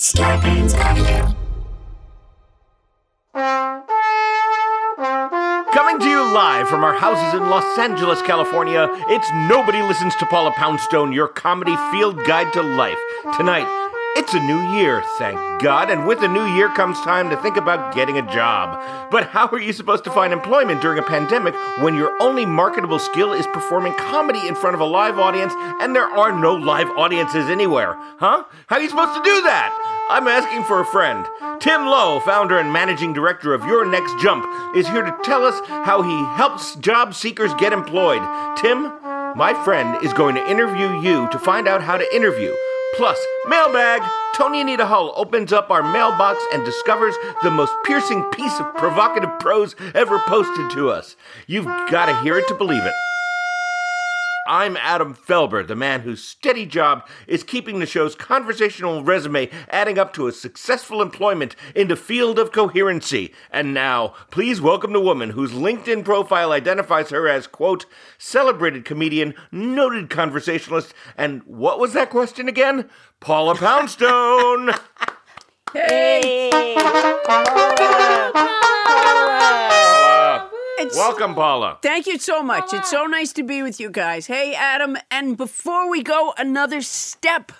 Scarpins Avenue. Coming to you live from our houses in Los Angeles, California, it's Nobody Listens to Paula Poundstone, your comedy field guide to life. Tonight, it's a new year, thank God, and with a new year comes time to think about getting a job. But how are you supposed to find employment during a pandemic when your only marketable skill is performing comedy in front of a live audience and there are no live audiences anywhere? Huh? How are you supposed to do that? I'm asking for a friend. Tim Lo, founder and managing director of Your Next Jump, is here to tell us how he helps job seekers get employed. Tim, my friend is going to interview you to find out how to interview. Plus, mailbag. Tony Anita Hull opens up our mailbox and discovers the most piercing piece of provocative prose ever posted to us. You've got to hear it to believe it. I'm Adam Felber, the man whose steady job is keeping the show's conversational resume adding up to a successful employment in the field of coherency. And now, please welcome the woman whose LinkedIn profile identifies her as, quote, celebrated comedian, noted conversationalist, and what was that question again? Paula Poundstone! Hey! Paula. It's- Welcome, Paula. Thank you so much. It's so nice to be with you guys. Hey, Adam, and before we go another step,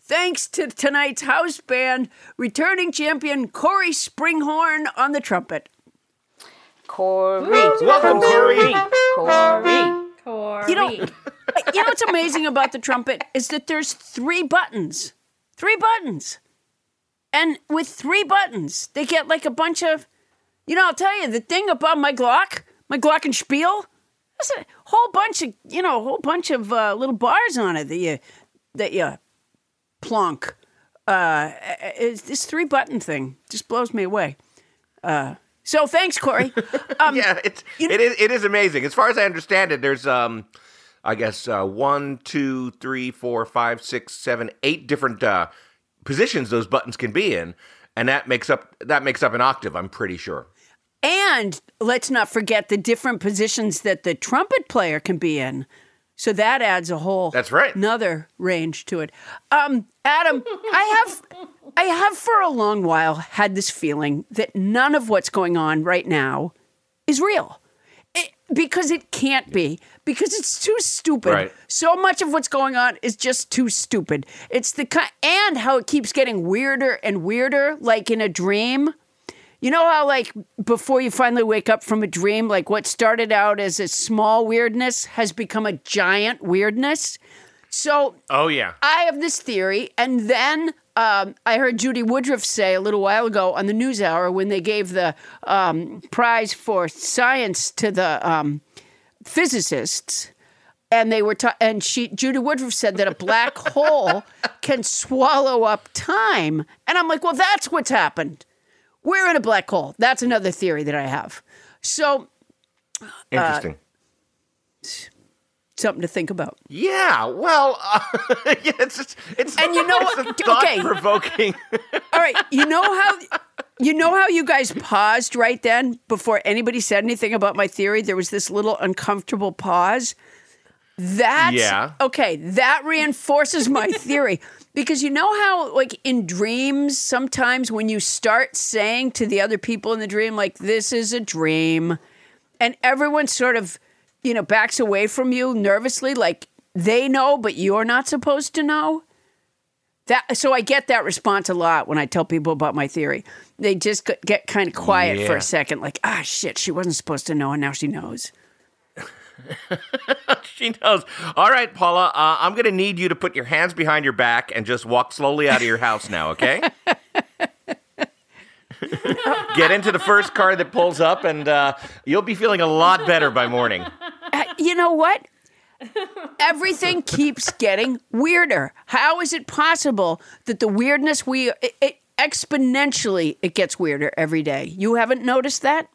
thanks to tonight's house band, returning champion Cory Springhorn on the trumpet. Cory. Welcome, Cory. Cory. Cory. You know, you know what's amazing about the trumpet is that there's three buttons. Three buttons. And with three buttons, they get like a bunch of, you know, I'll tell you, the thing about my Glock, my Glockenspiel, there's a whole bunch of, you know, a whole bunch of uh, little bars on it that you, that you plonk. Uh, it's this three button thing just blows me away. Uh, so thanks, Cory. Um, yeah, it's you- it is it is amazing. As far as I understand it, there's um, I guess uh, one, two, three, four, five, six, seven, eight different uh, positions those buttons can be in, and that makes up that makes up an octave. I'm pretty sure. And let's not forget the different positions that the trumpet player can be in. So that adds a whole That's right. another range to it. Um, Adam, I have I have for a long while had this feeling that none of what's going on right now is real. It, because it can't be. Because it's too stupid. Right. So much of what's going on is just too stupid. It's the kind and how it keeps getting weirder and weirder, like in a dream. You know how, like, before you finally wake up from a dream, like what started out as a small weirdness has become a giant weirdness? So Oh yeah. I have this theory, and then um, I heard Judy Woodruff say a little while ago on the News Hour when they gave the um, prize for science to the um, physicists, and they were ta- and she Judy Woodruff said that a black hole can swallow up time, and I'm like, well, that's what's happened. We're in a black hole. That's another theory that I have. So Interesting. something to think about. yeah. Well, uh, yeah. It's just, it's And you know what? Okay. thought-provoking. All right, you know how you know how you guys paused right then before anybody said anything about my theory. There was this little uncomfortable pause. That's Yeah. okay. That reinforces my theory because you know how, like in dreams, sometimes when you start saying to the other people in the dream, like, this is a dream, and everyone sort of, you know, backs away from you nervously, like they know, but you're not supposed to know. That so I get that response a lot when I tell people about my theory. They just get- get kind of quiet for a second, like, ah, shit, she wasn't supposed to know, and now she knows. She knows. All right, Paula, uh, I'm going to need you to put your hands behind your back and just walk slowly out of your house now, okay? Get into the first car that pulls up, and uh, you'll be feeling a lot better by morning. Uh, you know what? Everything keeps getting weirder. How is it possible that the weirdness we it, it, exponentially it gets weirder every day? You haven't noticed that?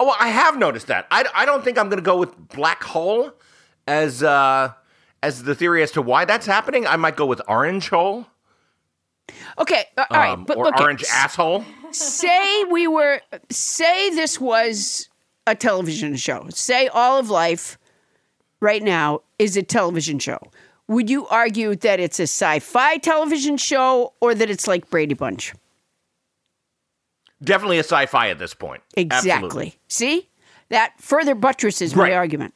Oh, well, I have noticed that. I, I don't think I'm going to go with black hole as uh, as the theory as to why that's happening. I might go with orange hole Okay, all right, um, but or okay, orange asshole. say we were say this was a television show. Say all of life right now is a television show. Would you argue that it's a sci-fi television show or that it's like Brady Bunch? Definitely a sci-fi at this point. Exactly. Absolutely. See? That further buttresses my argument.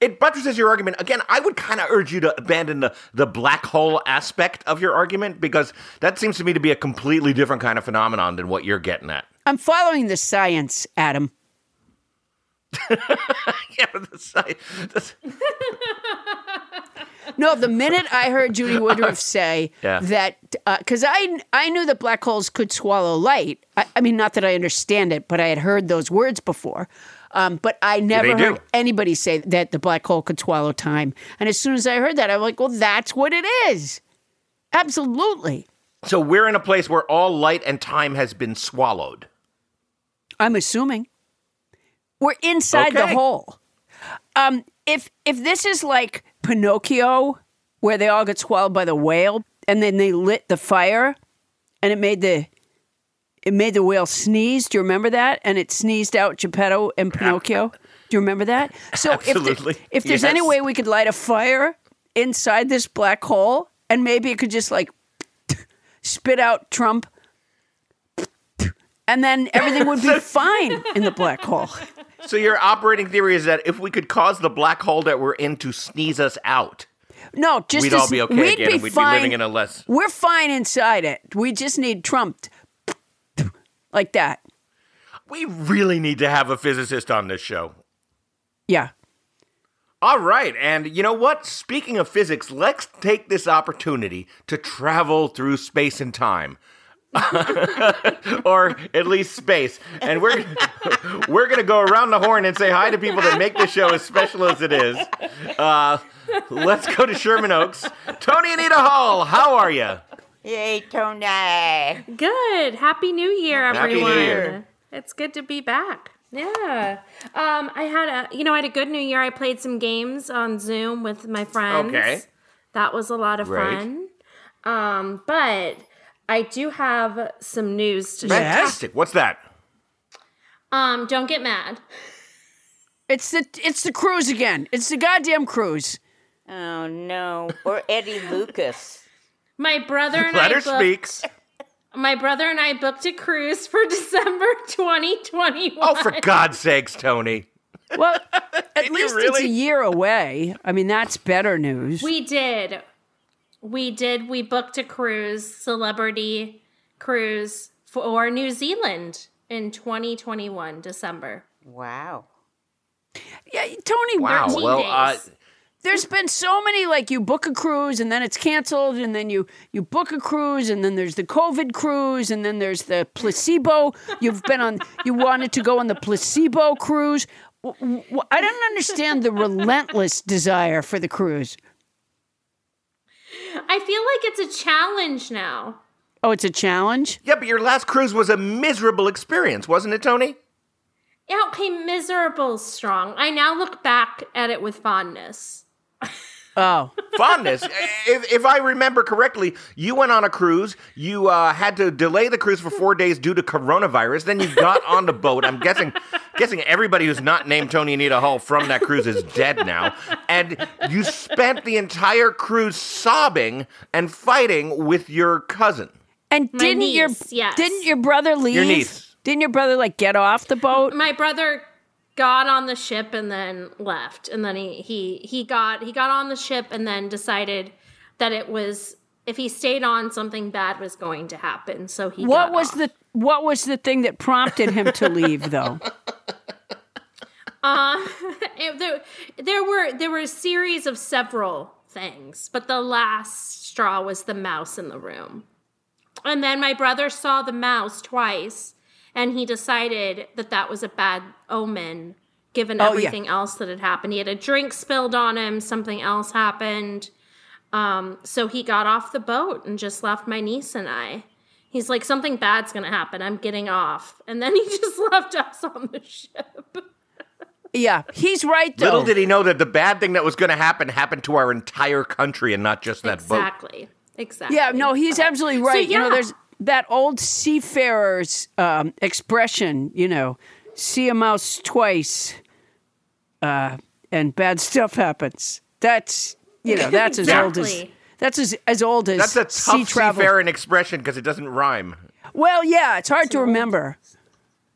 It buttresses your argument. Again, I would kind of urge you to abandon the, the black hole aspect of your argument because that seems to me to be a completely different kind of phenomenon than what you're getting at. I'm following the science, Adam. Yeah, but the sci- the- No, the minute I heard Judy Woodruff say Yeah. that, because I I knew that black holes could swallow light. I, I mean, not that I understand it, but I had heard those words before. Um, but I never do. heard anybody say that the black hole could swallow time. And as soon as I heard that, I'm like, well, that's what it is. Absolutely. so we're in a place where all light and time has been swallowed. I'm assuming we're inside the hole. Um, if if this is like Pinocchio, where they all get swallowed by the whale, and then they lit the fire, and it made the it made the whale sneeze. Do you remember that? And it sneezed out Geppetto and Pinocchio. Do you remember that? So if Absolutely. there, if there's any way we could light a fire inside this black hole, and maybe it could just like spit out Trump. And then everything would be fine in the black hole. So your operating theory is that if we could cause the black hole that we're in to sneeze us out, No, just we'd as, all be okay we'd again be we'd fine. be living in a less. We're fine inside it. We just need Trump like that. We really need to have a physicist on this show. Yeah. All right, and you know what? Speaking of physics, let's take this opportunity to travel through space and time. or at least space. And we're we're gonna go around the horn and say hi to people that make the show as special as it is. Uh, let's go to Sherman Oaks. Tony Anita Hall, how are you? Yay, Tony. Good. Happy New Year, Happy New everyone. Year. It's good to be back. Yeah. Um, I had a, you know, I had a good New Year. I played some games on Zoom with my friends. Okay. That was a lot of Great. fun. Um, but I do have some news to share. Fantastic. What's that? Um, don't get mad. It's the it's the cruise again. It's the goddamn cruise. Oh no. Or Eddie Lucas. My brother and Let I her booked, speaks. my brother and I booked a cruise for December 2021. Oh, for God's sakes, Tony. Well, at you least it's a year away. I mean, that's better news. We did. We did. We booked a cruise, celebrity cruise for New Zealand in 2021, December. Wow. yeah, Tony. Wow. 13 Well, uh, there's been so many like you book a cruise and then it's canceled and then you you book a cruise and then there's the covid cruise and then there's the placebo you've been on you wanted to go on the placebo cruise I don't understand the relentless desire for the cruise I feel like it's a challenge now. oh it's a challenge yeah, but your last cruise was a miserable experience, wasn't it, Tony? Yeah, okay, miserable strong. I now look back at it with fondness. Oh, fondness. if, if I remember correctly, you went on a cruise. You uh, had to delay the cruise for four days due to coronavirus. Then you got on the boat. I'm guessing, guessing everybody who's not named Tony Anita Hall from that cruise is dead now. And you spent the entire cruise sobbing and fighting with your cousin. and My didn't your niece, yes. didn't your brother leave? Your niece. Didn't your brother like get off the boat? My brother got on the ship and then left, and then he he he got he got on the ship and then decided that it was if he stayed on, something bad was going to happen. So he What was off. the what was the thing that prompted him to leave though? Uh, it, there, there were there were a series of several things, but the last straw was the mouse in the room. And then my brother saw the mouse twice, and he decided that that was a bad omen, given Oh, yeah. everything else that had happened. He had a drink spilled on him, something else happened. Um, so he got off the boat and just left my niece and I. He's like, something bad's gonna happen. I'm getting off, and then he just left us on the ship. Yeah, he's right though. Little did he know that the bad thing that was going to happen happened to our entire country and not just that boat. Exactly. Exactly. Yeah, no, he's absolutely right. You know, there's that old seafarer's um, expression, you know, see a mouse twice uh, and bad stuff happens. That's, you know, that's as old as that's as, as old as That's a sea tough travel. seafaring expression because it doesn't rhyme. Well, yeah, it's hard to remember.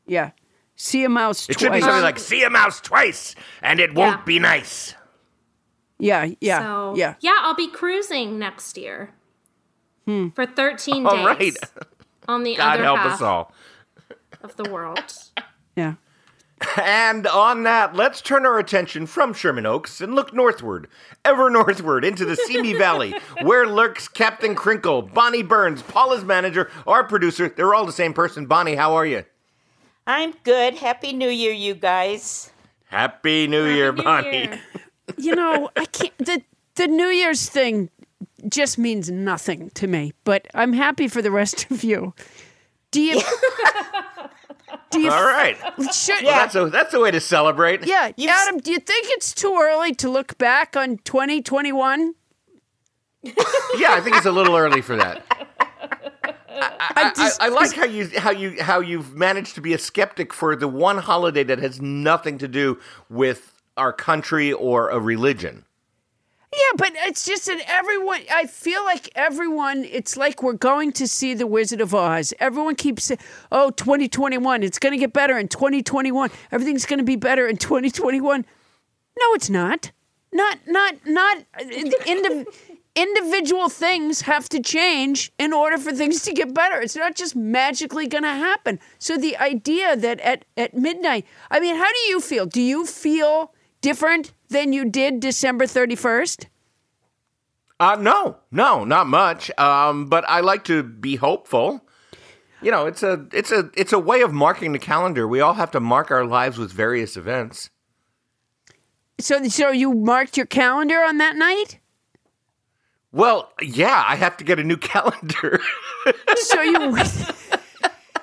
Yeah. See a mouse It should be twice. something like "see a mouse twice, and it won't Yeah. be nice." yeah, yeah, So yeah. yeah, I'll be cruising next year Hmm. for 13 All days right, on the God other help half us all. of the world. Yeah. And on that, let's turn our attention from Sherman Oaks and look northward, ever northward into the Simi Valley, where lurks Captain Crinkle, Bonnie Burns, Paula's manager, our producer. They're all the same person. Bonnie, how are you? I'm good. Happy New Year, you guys. Happy New Year, New Bonnie. Year. you know, I can't. The the New Year's thing just means nothing to me. But I'm happy for the rest of you. Do you? do you? All right. Should, Yeah. That's a that's a way to celebrate. yeah, You've- Adam. Do you think it's too early to look back on 2021? Yeah, I think it's a little early for that. I I, just- I like how you how you how you've managed to be a skeptic for the one holiday that has nothing to do with our country or a religion. Yeah, but it's just that everyone, I feel like everyone, it's like we're going to see The Wizard of Oz. Everyone keeps saying, oh, 2021, it's going to get better in 2021. Everything's going to be better in 2021. No, it's not. Not, not, not. Indiv- individual things have to change in order for things to get better. It's not just magically going to happen. So the idea that at, at midnight, I mean, how do you feel? Do you feel different than you did December 31st? Uh, no, no, not much. Um, but I like to be hopeful. You know, it's a it's a it's a way of marking the calendar. We all have to mark our lives with various events. So, so you marked your calendar on that night? Well, yeah, I have to get a new calendar. So you,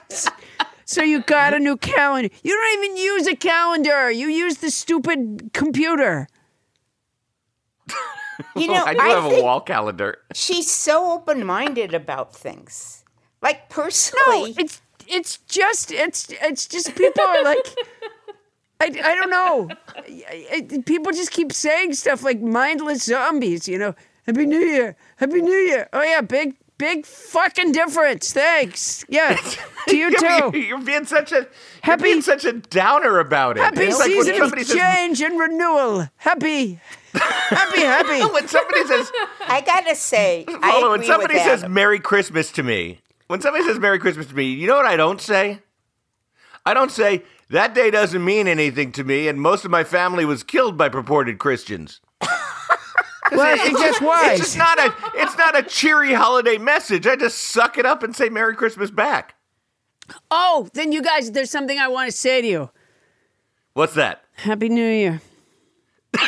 so you got a new calendar. You don't even use a calendar. You use the stupid computer. You know, I do I, have a wall calendar. she's so open-minded about things. Like No, personally, it's it's just it's it's just people are like. I, I don't know. I- I- people just keep saying stuff like mindless zombies, you know. Happy New Year. Happy New Year. Oh, yeah, big, big fucking difference. Thanks. Yeah, to you too. you're being such a Happy- you're being such a downer about it. Happy It's like when season of somebody says- change and renewal. Happy, happy, happy. when somebody says I gotta say, I agree when somebody with says Adam. Merry Christmas to me, when somebody says Merry Christmas to me, you know what I don't say? I don't say, that day doesn't mean anything to me, and most of my family was killed by purported Christians. Well, I think that's wise. It's just not a it's not a cheery holiday message. I just suck it up and say Merry Christmas back. Oh, then you guys, there's something I want to say to you. What's that? Happy New Year.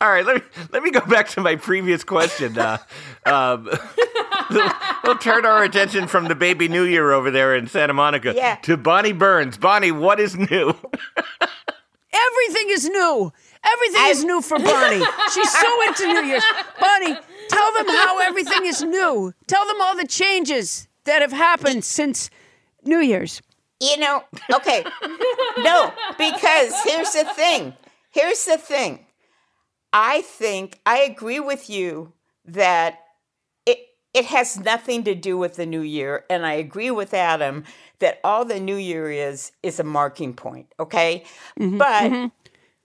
All right, let me let me go back to my previous question. Uh, um, we'll turn our attention from the baby New Year over there in Santa Monica Yeah. to Bonnie Burns. Bonnie, what is new? Every Everything is new. Everything is new for Bonnie. She's so into New Year's. Bonnie, tell them how everything is new. Tell them all the changes that have happened since New Year's. You know, okay. no, because here's the thing. Here's the thing. I think I agree with you that it it has nothing to do with the new year and I agree with Adam that all the new year is is a marking point, okay? Mm-hmm, but mm-hmm.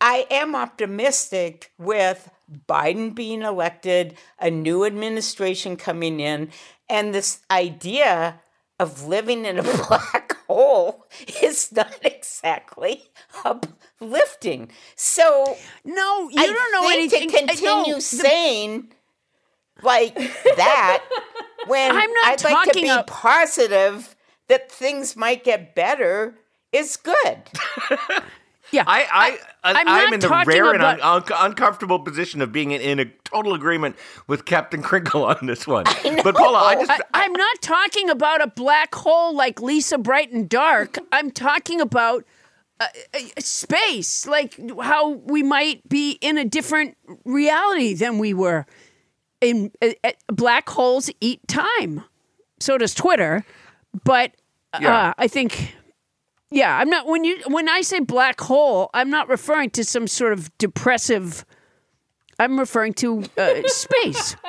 I am optimistic with Biden being elected, a new administration coming in, and this idea of living in a black hole is not exactly uplifting. So No, you I don't know anything. to I- no, continue the- saying like that when I'm not I'd like to be positive that things might get better is good. yeah, I, I, I, I'm am in the talking rare and un- un- uncomfortable position of being in, in a total agreement with Captain Crinkle on this one. But Paula, I just, I, I'm not talking about a black hole like Lisa Bright and Dark. I'm talking about uh, uh, space, like how we might be in a different reality than we were. In uh, uh, black holes eat time, so does Twitter. But uh, I think, yeah, I'm not when you when I say black hole, I'm not referring to some sort of depressive. I'm referring to uh, space.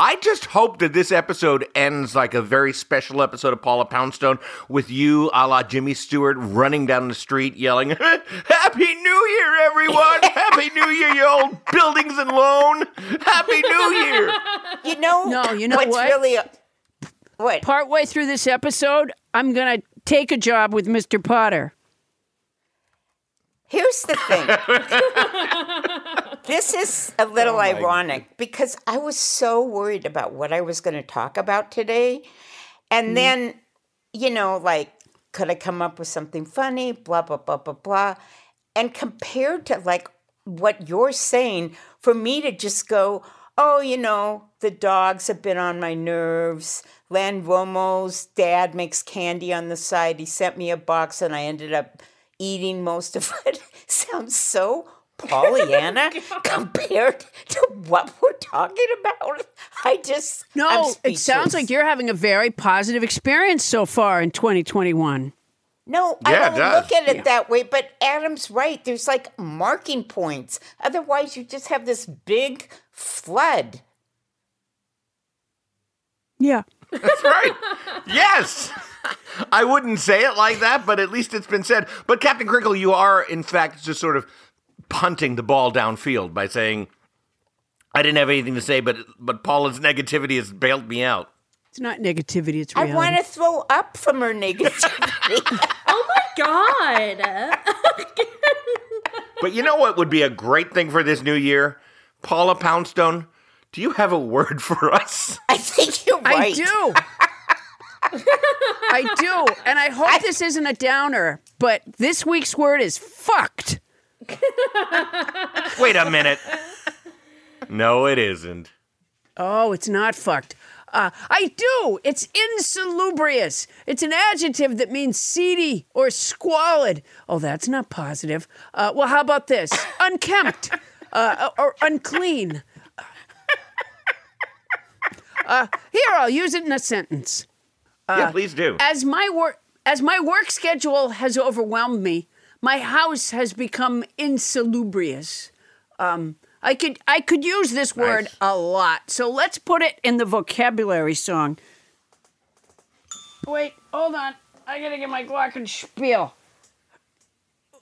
I just hope that this episode ends like a very special episode of Paula Poundstone with you, a la Jimmy Stewart, running down the street yelling, Happy New Year, everyone! Happy New Year, you old buildings and loan! Happy New Year! You know, No, you know what's what? really what partway through this episode, I'm going to take a job with Mr. Potter. Here's the thing. this is a little Oh ironic because I was so worried about what I was going to talk about today. And mm-hmm. then, you know, like, could I come up with something funny? Blah, blah, blah, blah, blah. And compared to like what you're saying, for me to just go, oh, you know, the dogs have been on my nerves. Len Romo's dad makes candy on the side. He sent me a box and I ended up eating most of it. Sounds so Pollyanna oh compared to what we're talking about. I just No, it sounds like you're having a very positive experience so far in 2021. No, I Yeah, it don't does. look at it that way, but Adam's right. There's like marking points. Otherwise, you just have this big flood. Yeah. That's right. Yes. I wouldn't say it like that, but at least it's been said. But Captain Crinkle, you are in fact just sort of punting the ball downfield by saying, "I didn't have anything to say, but but Paula's negativity has bailed me out." It's not negativity, it's I want to throw up from her negativity. Oh my god. But you know what would be a great thing for this new year, Paula Poundstone? Do you have a word for us? I think you're I do. I do. And I hope this isn't a downer, but this week's word is fucked. Wait a minute. No, it isn't. Oh, it's not fucked. Uh, I do. It's insalubrious. It's an adjective that means seedy or squalid. Oh, that's not positive. Uh, well, how about this? Unkempt uh, or unclean. Uh, here, I'll use it in a sentence. yeah, please do. As my work as my work schedule has overwhelmed me, my house has become insalubrious. Um, I could I could use this word Nice. a lot, so let's put it in the vocabulary song. Wait, hold on. I gotta get my glockenspiel.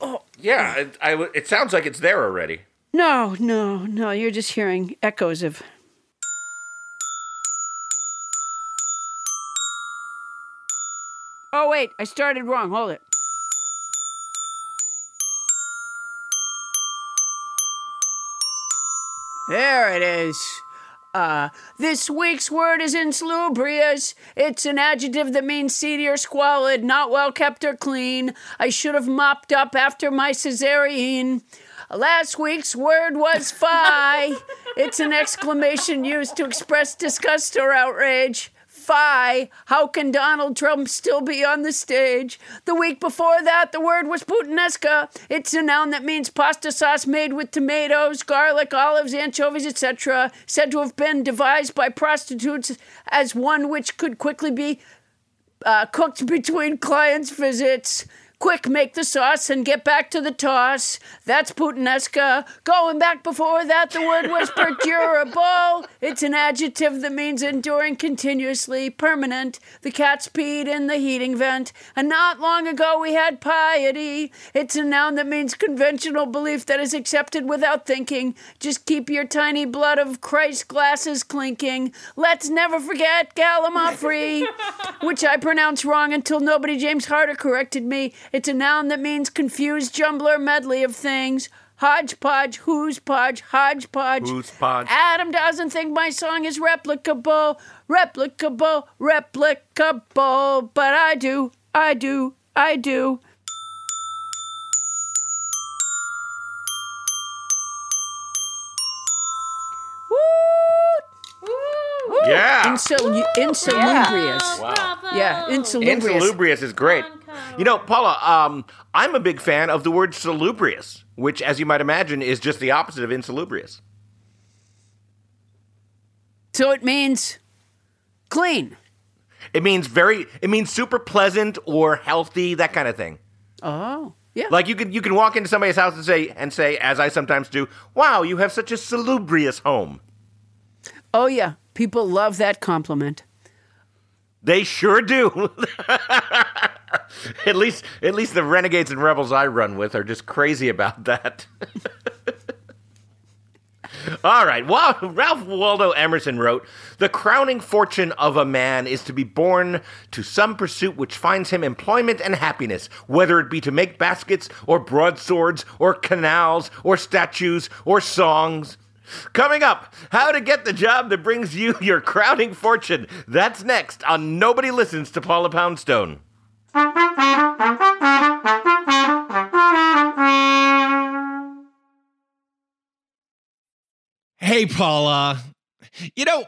Oh. Yeah, it, I it sounds like it's there already. No, no, no. You're just hearing echoes of. Oh wait, I started wrong. Hold it. There it is. Uh, this week's word is insalubrious. It's an adjective that means seedy or squalid, not well kept or clean. I should have mopped up after my cesarean. Last week's word was fie. it's an exclamation used to express disgust or outrage. Fie. How can Donald Trump still be on the stage? The week before that, the word was Puttanesca. It's a noun that means pasta sauce made with tomatoes, garlic, olives, anchovies, etc., said to have been devised by prostitutes as one which could quickly be uh, cooked between clients' visits. Quick, make the sauce and get back to the toss. That's Puttanesca. Going back before that, the word was perdurable. It's an adjective that means enduring continuously, permanent. The cats peed in the heating vent. And not long ago, we had piety. It's a noun that means conventional belief that is accepted without thinking. Just keep your tiny blood of Christ glasses clinking. Let's never forget Gallimaufry, which I pronounced wrong until nobody James Harder corrected me. It's a noun that means confused jumbler medley of things. Hodgepodge, who's podge, hodgepodge. Who's podge? Adam doesn't think my song is replicable, replicable, replicable, but I do, I do, I do. Yeah. Insalu- insalubrious. Bravo. Yeah, insalubrious. Insalubrious is great. You know, Paula, um, I'm a big fan of the word salubrious, which, as you might imagine, is just the opposite of insalubrious. So it means clean. It means very. It means super pleasant or healthy, that kind of thing. Oh, yeah. Like you can you can walk into somebody's house and say and say, as I sometimes do, "Wow, you have such a salubrious home." oh, yeah. People love that compliment. They sure do. at least at least the renegades and rebels I run with are just crazy about that. All right. Well, Ralph Waldo Emerson wrote, "The crowning fortune of a man is to be born to some pursuit which finds him employment and happiness, whether it be to make baskets or broadswords or canals or statues or songs." Coming up, how to get the job that brings you your crowning fortune. That's next on Nobody Listens to Paula Poundstone. Hey, Paula. You know,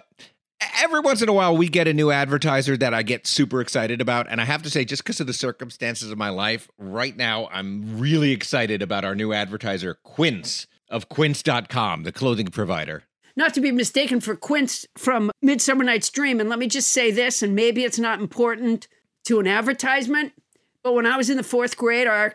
every once in a while we get a new advertiser that I get super excited about. And I have to say, just because of the circumstances of my life, right now I'm really excited about our new advertiser, Quince of Quince.com, the clothing provider. Not to be mistaken for Quince from Midsummer Night's Dream. And let me just say this, and maybe it's not important to an advertisement, but when I was in the fourth grade, our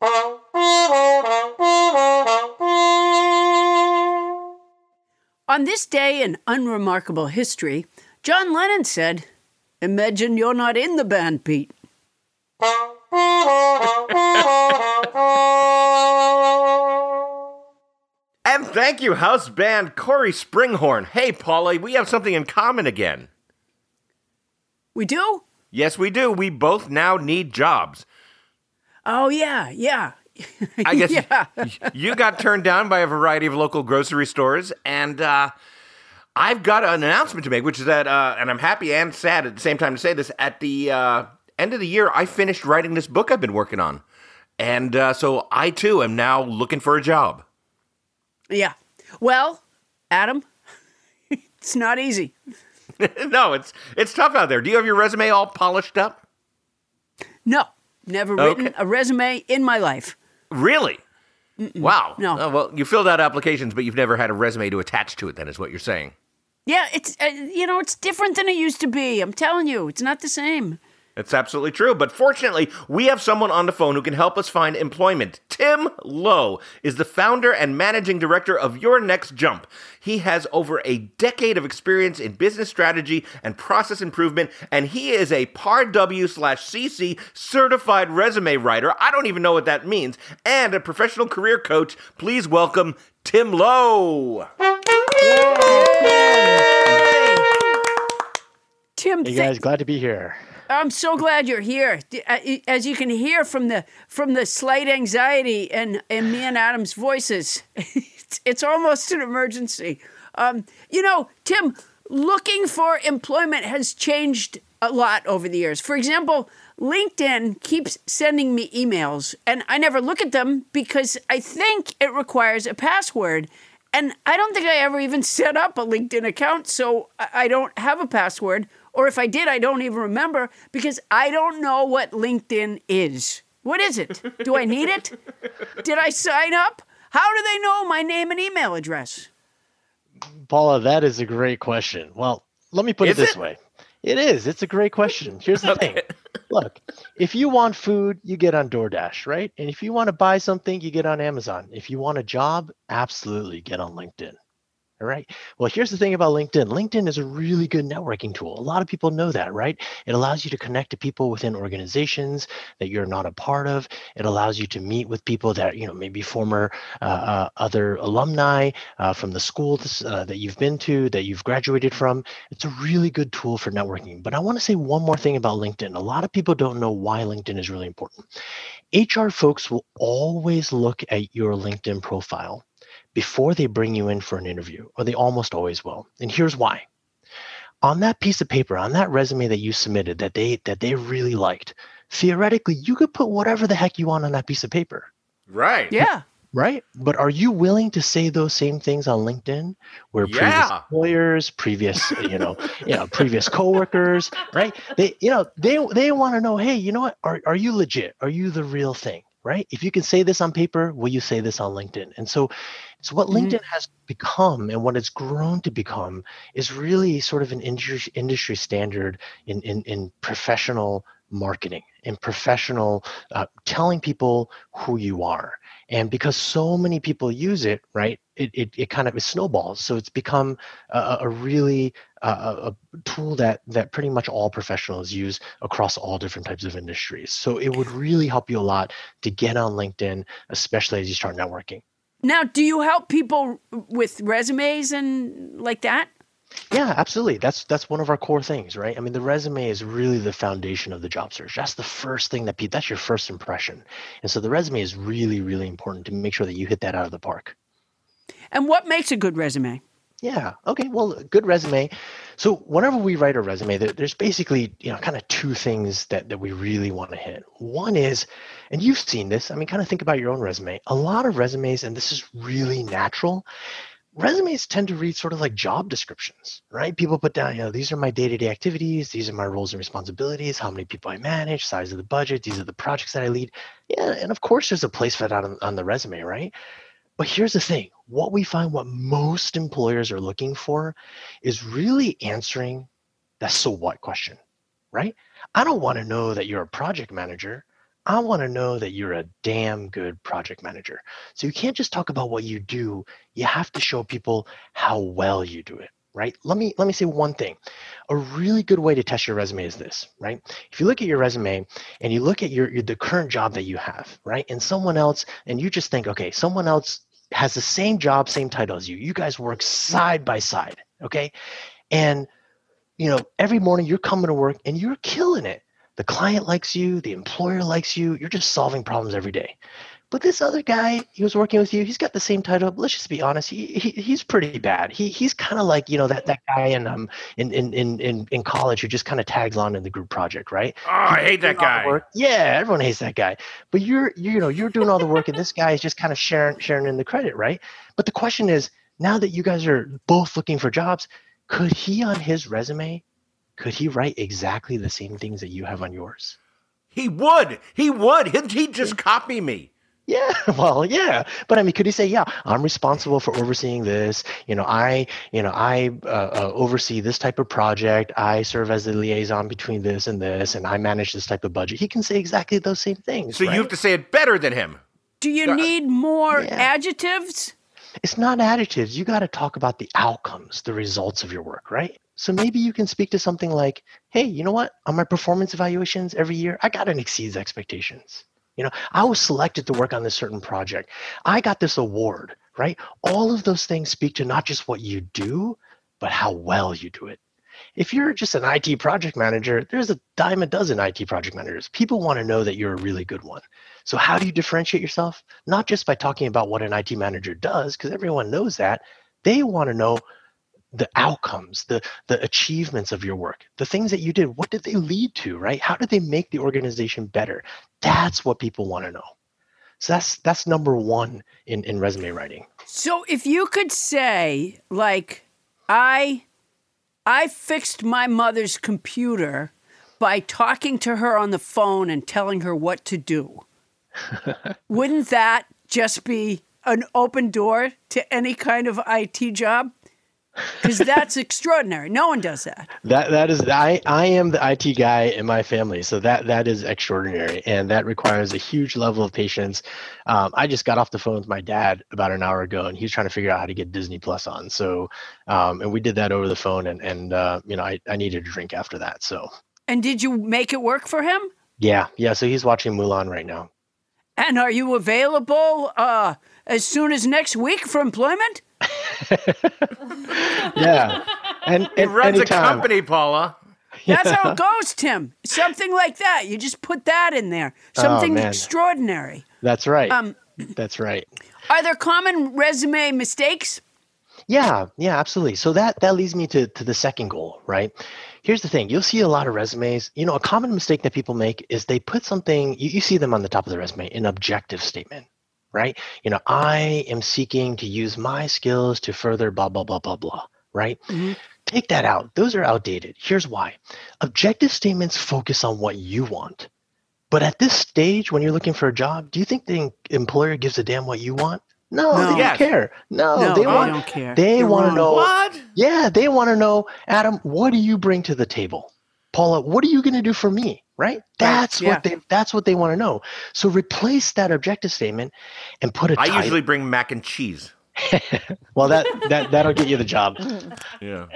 On this day in unremarkable history, John Lennon said, Imagine you're not in the band, Pete. And thank you, house band Cory Springhorn. Hey, Paula, we have something in common again. We do? Yes, we do. We both now need jobs. Oh yeah, yeah. I guess yeah. you got turned down by a variety of local grocery stores, and uh, I've got an announcement to make, which is that, uh, and I'm happy and sad at the same time to say this. At the uh, end of the year, I finished writing this book I've been working on, and uh, so I too am now looking for a job. Yeah. Well, Adam, it's not easy. no, it's it's tough out there. Do you have your resume all polished up? No, never written Okay. a resume in my life. Really? Wow. No. Oh, well, you filled out applications, but you've never had a resume to attach to it. Then is what you're saying. Yeah, it's uh, you know it's different than it used to be. I'm telling you, it's not the same. That's absolutely true. But fortunately, we have someone on the phone who can help us find employment. Tim Lo is the founder and managing director of Your Next Jump. He has over a decade of experience in business strategy and process improvement, and he is a PAR W slash CC certified resume writer. I don't even know what that means, and a professional career coach. Please welcome Tim Lo. Tim, Hey thank- guys, glad to be here. I'm so glad you're here. Uh, As you can hear from the from the slight anxiety and and me and Adam's voices, it's, it's almost an emergency. Um, you know, Tim, looking for employment has changed a lot over the years. For example, LinkedIn keeps sending me emails, and I never look at them because I think it requires a password. And I don't think I ever even set up a LinkedIn account, so I I don't have a password. Or if I did, I don't even remember because I don't know what LinkedIn is. What is it? Do I need it? Did I sign up? How do they know my name and email address? Paula, that is a great question. Well, let me put Is it this it? way. It is. It's a great question. Here's the thing. Look, if you want food, you get on DoorDash, right? And if you want to buy something, you get on Amazon. If you want a job, absolutely get on LinkedIn. All right. Well, here's the thing about LinkedIn. LinkedIn is a really good networking tool. A lot of people know that, right? It allows you to connect to people within organizations that you're not a part of. It allows you to meet with people that, you know, maybe former uh, uh, other alumni uh, from the schools uh, that you've been to, that you've graduated from. It's a really good tool for networking. But I want to say one more thing about LinkedIn. A lot of people don't know why LinkedIn is really important. HR folks will always look at your LinkedIn profile before they bring you in for an interview, or they almost always will. And here's why. On that piece of paper, on that resume that you submitted that they that they really liked, theoretically you could put whatever the heck you want on that piece of paper, Right. Yeah. right? But are you willing to say those same things on LinkedIn where previous Yeah. employers, previous, you know, you know, previous coworkers, right? They, you know, they they want to know, hey, you know what? Are are you legit? Are you the real thing? Right? If you can say this on paper, will you say this on LinkedIn? And so so what LinkedIn has become and what it's grown to become is really sort of an industry industry standard in in, in professional marketing in professional uh, telling people who you are. And because so many people use it right it, it, it kind of it snowballs. So it's become a, a- really uh, a tool that that pretty much all professionals use across all different types of industries. So it would really help you a lot to get on linkedin especially as you start networking Now, do you help people with resumes and like that? Yeah, absolutely. That's that's one of our core things, right? I mean, the resume is really the foundation of the job search. That's the first thing that people, that's your first impression. And so the resume is really, really important to make sure that you hit that out of the park. And what makes a good resume? Yeah. Okay. Well, good resume. So whenever we write a resume, there, there's basically you know kind of two things that that we really want to hit. One is, and you've seen this. I mean, kind of think about your own resume. A lot of resumes, and this is really natural. Resumes tend to read sort of like job descriptions, right? People put down, you know, these are my day-to-day activities, these are my roles and responsibilities, how many people I manage, size of the budget, these are the projects that I lead. Yeah, and of course there's a place for that on, on the resume, right? But here's the thing what we find what most employers are looking for is really answering that so what question, right? I don't want to know that you're a project manager. I want to know that you're a damn good project manager. So you can't just talk about what you do. You have to show people how well you do it, right? Let me let me say one thing. A really good way to test your resume is this, right? If you look at your resume and you look at your, your the current job that you have, right? And someone else and you just think, okay, someone else has the same job, same title as you. You guys work side by side, okay? And you know, every morning you're coming to work and you're killing it. The client likes you, the employer likes you, you're just solving problems every day. But this other guy, he was working with you. He's got the same title. Let's just be honest. He, he he's pretty bad. He he's kind of like you know that that guy in um in in in in, in college who just kind of tags on in the group project, right? Oh, I hate that Doing all the guy. Yeah, everyone hates that guy. But you're you you know you're doing all the work, and this guy is just kind of sharing sharing in the credit, right? But the question is, now that you guys are both looking for jobs, could he on his resume, could he write exactly the same things that you have on yours? He would. He would. He'd, he'd just copy me. Yeah, well, yeah, but I mean, could he say, "Yeah, I'm responsible for overseeing this. You know, I, you know, I uh, uh, oversee this type of project. I serve as the liaison between this and this, and I manage this type of budget." He can say exactly those same things. So you have to say it better than him. Do you need more Yeah. adjectives? it's not adjectives. You got to talk about the outcomes, the results of your work, right? So maybe you can speak to something like, "Hey, you know what? On my performance evaluations every year, I got an exceeds expectations." You know, I was selected to work on this certain project. I got this award, right? All of those things speak to not just what you do, but how well you do it. If you're just an IT project manager, there's a dime a dozen IT project managers. People want to know that you're a really good one. So, how do you differentiate yourself? Not just by talking about what an IT manager does, because everyone knows that. They want to know the outcomes, the the achievements of your work, the things that you did. What did they lead to, right? How did they make the organization better? That's what people want to know. So that's that's number one in, in resume writing. So if you could say like I I fixed my mother's computer by talking to her on the phone and telling her what to do. Wouldn't that just be an open door to any kind of IT job? Cuz that's extraordinary. No one does that. That that is I I am the IT guy in my family, so that that is extraordinary, and that requires a huge level of patience. Um, I just got off the phone with my dad about an hour ago, and he's trying to figure out how to get Disney Plus on. So, um, and we did that over the phone, and and uh, you know I I needed a drink after that. So And did you make it work for him? yeah yeah, so he's watching Mulan right now. And are you available uh, as soon as next week for employment? Yeah, and, He and runs anytime. a company, Paula. That's how it goes, Tim. Something like that. You just put that in there. Something man. extraordinary. That's right. Um, That's right. Are there common resume mistakes? Yeah, yeah, absolutely. So that that leads me to to the second goal, right? Here's the thing: you'll see a lot of resumes. You know, a common mistake that people make is they put something. You, you see them on the top of the resume, an objective statement, right? You know, I am seeking to use my skills to further blah blah blah blah blah, right? Mm-hmm. Take that out. Those are outdated. Here's why: objective statements focus on what you want. But at this stage, when you're looking for a job, do you think the employer gives a damn what you want? No, No. they don't care. No, No, they they want. don't care. They want to know. What? Yeah, they want to know, Adam, what do you bring to the table? Paula, what are you going to do for me? Right? That's yeah. what they that's what they want to know. So replace that objective statement and put a I title. usually bring mac and cheese. well, that that that'll get you the job. Yeah.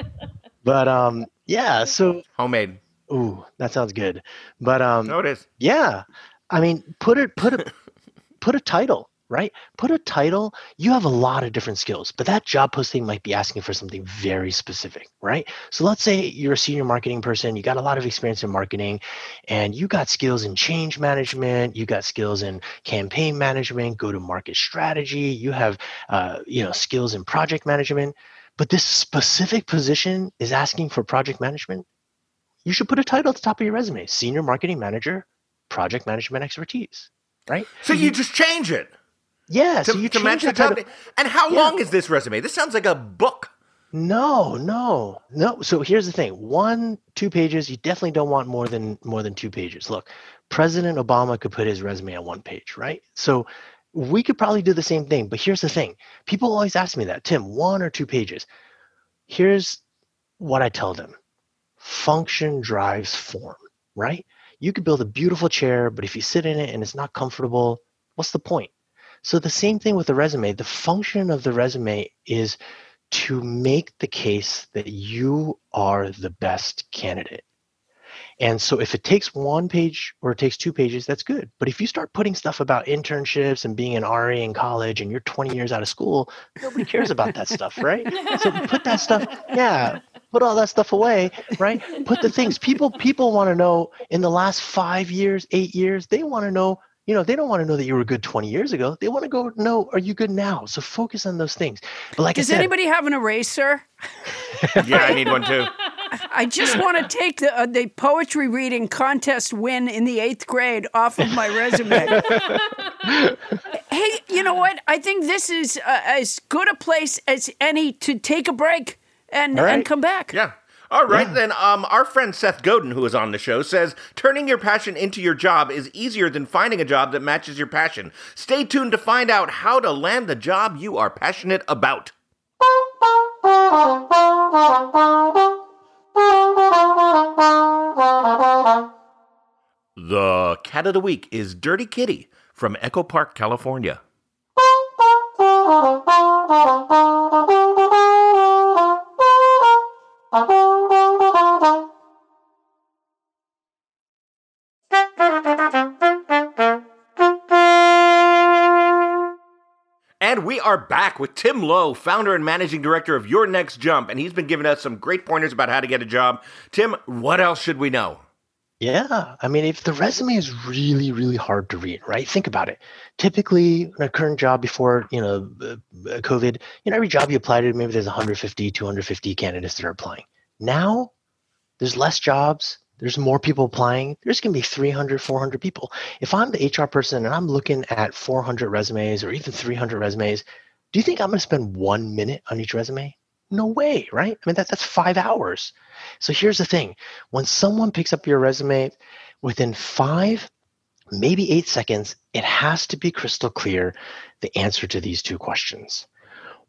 But um yeah, so Homemade. ooh, that sounds good. But um No, it is. yeah. I mean, put it put a put a title, right? Put a title. You have a lot of different skills, but that job posting might be asking for something very specific, right? So let's say you're a senior marketing person, you got a lot of experience in marketing, and you got skills in change management, you got skills in campaign management, go to market strategy, you have uh, you know skills in project management, but this specific position is asking for project management. You should put a title at the top of your resume: senior marketing manager, project management expertise, right? So you just change it Yeah, to, so you to match the title. And how Yeah. long is this resume? This sounds like a book. No, no, no. So here's the thing: one, two pages. You definitely don't want more than more than two pages. Look, President Obama could put his resume on one page, right? So we could probably do the same thing. But here's the thing: people always ask me that, Tim, one or two pages. Here's what I tell them: function drives form, right? You could build a beautiful chair, but if you sit in it and it's not comfortable, what's the point? So the same thing with the resume. The function of the resume is to make the case that you are the best candidate. And so if it takes one page or it takes two pages, that's good. But if you start putting stuff about internships and being an RA in college and you're 20 years out of school, nobody cares about that stuff, right? So put that stuff, yeah, put all that stuff away, right? Put the things people people want to know in the last five years, eight years. They want to know. You know, they don't want to know that you were good 20 years ago. They want to go know, are you good now? So focus on those things. But like Does I said, anybody have an eraser? Yeah, I need one too. I just want to take the uh, the poetry reading contest win in the eighth grade off of my resume. hey, you know what? I think this is uh, as good a place as any to take a break and All right. and come back. Yeah. All right, then. Um, our friend Seth Godin, who is on the show, says turning your passion into your job is easier than finding a job that matches your passion. Stay tuned to find out how to land the job you are passionate about. The cat of the week is Dirty Kitty from Echo Park, California. And we are back with Tim Lo, founder and managing director of Your Next Jump, and he's been giving us some great pointers about how to get a job. Tim, what else should we know? Yeah, I mean, if the resume is really, really hard to read, right? Think about it. Typically, in a current job before, you know, COVID, you know, every job you apply to, maybe there's 150, 250 candidates that are applying. Now, there's less jobs. There's more people applying. There's going to be 300, 400 people. If I'm the HR person and I'm looking at 400 resumes or even 300 resumes, do you think I'm going to spend one minute on each resume? No way, right? I mean, that, that's five hours. So here's the thing when someone picks up your resume within five, maybe eight seconds, it has to be crystal clear the answer to these two questions.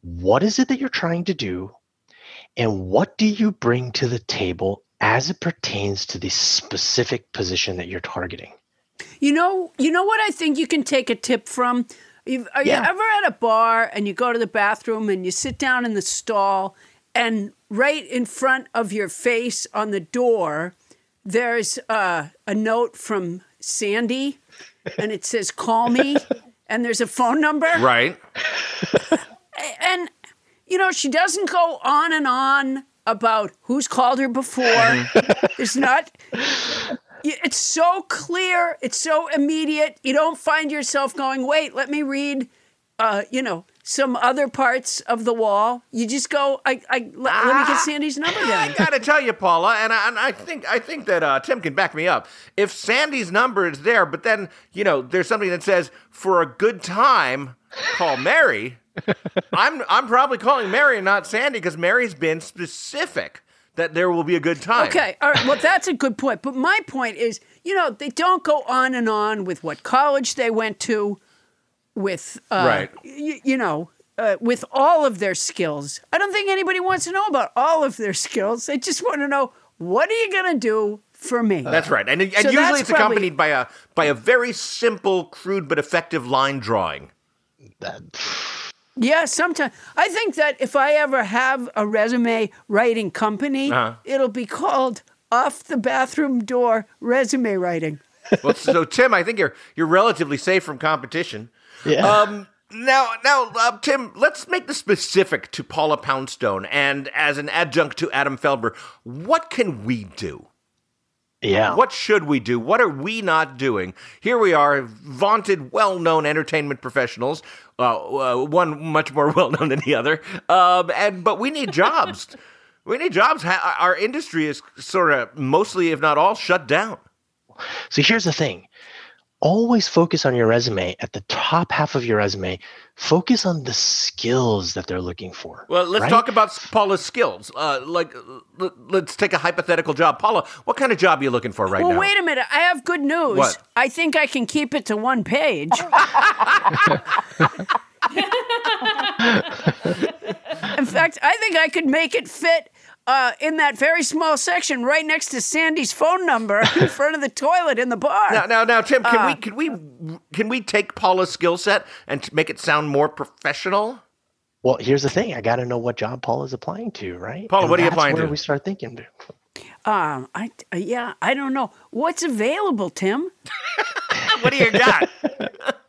What is it that you're trying to do? And what do you bring to the table as it pertains to the specific position that you're targeting? You know, you know what I think you can take a tip from. You've, are Yeah. you ever at a bar and you go to the bathroom and you sit down in the stall, and right in front of your face on the door, there's uh, a note from Sandy, and it says "Call me," and there's a phone number, Right. and you know she doesn't go on and on about who's called her before. it's not. Y- It's so clear. It's so immediate. You don't find yourself going, "Wait, let me read." Uh, you know, some other parts of the wall. You just go, "I, I let, let me get Sandy's number I gotta tell you, Paula, and I, and I think I think that uh, Tim can back me up. If Sandy's number is there, but then you know there's something that says for a good time, call Mary. I'm I'm probably calling Mary and not Sandy because Mary's been specific that there will be a good time. Okay, all right. Well, that's a good point. But my point is, you know, they don't go on and on with what college they went to, with uh, Right. y- you know, uh, with all of their skills. I don't think anybody wants to know about all of their skills. They just want to know what are you going to do for me. That's right, and, and So usually it's probably- accompanied by a by a very simple, crude but effective line drawing. Yeah, sometimes I think that if I ever have a resume writing company, Uh-huh. it'll be called off the bathroom door resume writing. Well, so Tim, I think you're you're relatively safe from competition. Yeah. Um, now, now, uh, Tim, let's make this specific to Paula Poundstone, and as an adjunct to Adam Felber, what can we do? yeah. What should we do? What are we not doing? Here we are, vaunted, well-known entertainment professionals. Uh, one much more well-known than the other, um, and but we need jobs. we need jobs. Our industry is sort of mostly, if not all, shut down. So here's the thing always focus on your resume at the top half of your resume. Focus on the skills that they're looking for. Well, let's right? talk about Paula's skills. Uh, like, l- let's take a hypothetical job. Paula, what kind of job are you looking for right now? well, now? wait a minute. I have good news. What? I think I can keep it to one page. In fact, I think I could make it fit uh, in that very small section right next to Sandy's phone number in front of the toilet in the bar. Now, now, now, Tim, can Uh, we can we can we take Paula's skill set and make it sound more professional? Well, here's the thing. I got to know what job Paul is applying to, right? Paula, And what are you that's applying where to? We start thinking. Um, I uh, yeah, I don't know what's available, Tim. What do you got?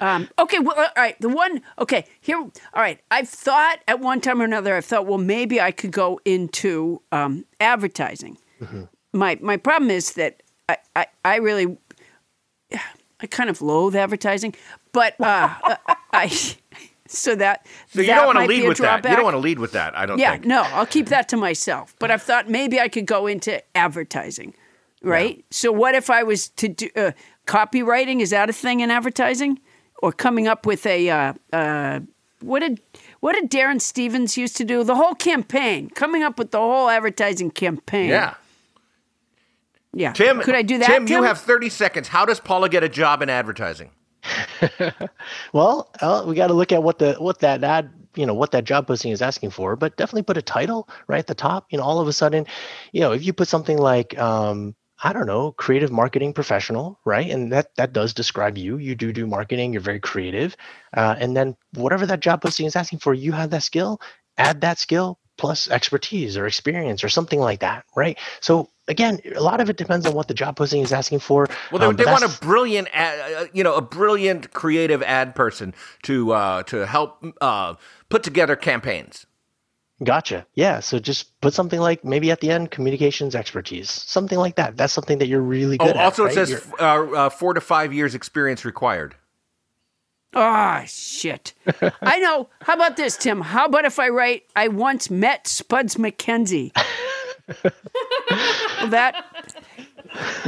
Um, okay, well, all right. The one, okay, here, all right. I've thought at one time or another, I've thought, well, maybe I could go into um, advertising. My my problem is that I, I, I really, I kind of loathe advertising, but uh, I, so that So you that don't want to lead with that. You don't want to lead with that. I don't Yeah, think. no, I'll keep that to myself. But I've thought maybe I could go into advertising, right? So what if I was to do uh, copywriting? Is that a thing in advertising, or coming up with a uh, uh, what did what did Darrin Stephens used to do? The whole campaign, coming up with the whole advertising campaign. Yeah. yeah. Tim, could I do that? Tim, you have 30 seconds. How does Paula get a job in advertising? Well, uh, we got to look at what the what that ad you know what that job posting is asking for, but definitely put a title right at the top. You know, all of a sudden, you know, if you put something like um, I don't know, creative marketing professional, right, and that that does describe you. You do do marketing. You're very creative, uh, and then whatever that job posting is asking for, you have that skill. Add that skill plus expertise or experience or something like that, right? So again, a lot of it depends on what the job posting is asking for. Well, they, um, they want a brilliant, ad, you know, a brilliant creative ad person to uh, to help uh, put together campaigns. Gotcha. Yeah. So just put something like maybe at the end, communications expertise, something like that. That's something that you're really Oh, good at. also it right? says uh, uh, four to five years experience required. Ah, shit. I know. How about this, Tim? How about if I write, I once met Spuds MacKenzie? will that,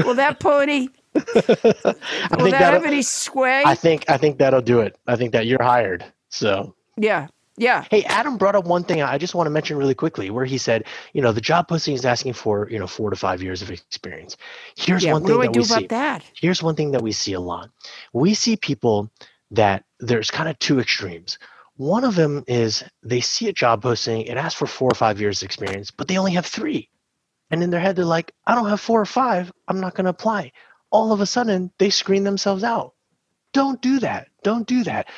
will that pony, I will think that that'll- have any sway? I think I think that'll do it. I think that you're hired. So yeah, yeah. Hey, Adam brought up one thing I just want to mention really quickly, where he said, you know, the job posting is asking for, you know, four to five years of experience. Here's Yeah, one thing that we about see. that? Here's one thing that we see a lot. We see people that there's kind of two extremes. One of them is they see a job posting, it asks for four or five years experience, but they only have three. And in their head, they're like, I don't have four or five. I'm not going to apply. All of a sudden, they screen themselves out. Don't do that. Don't do that.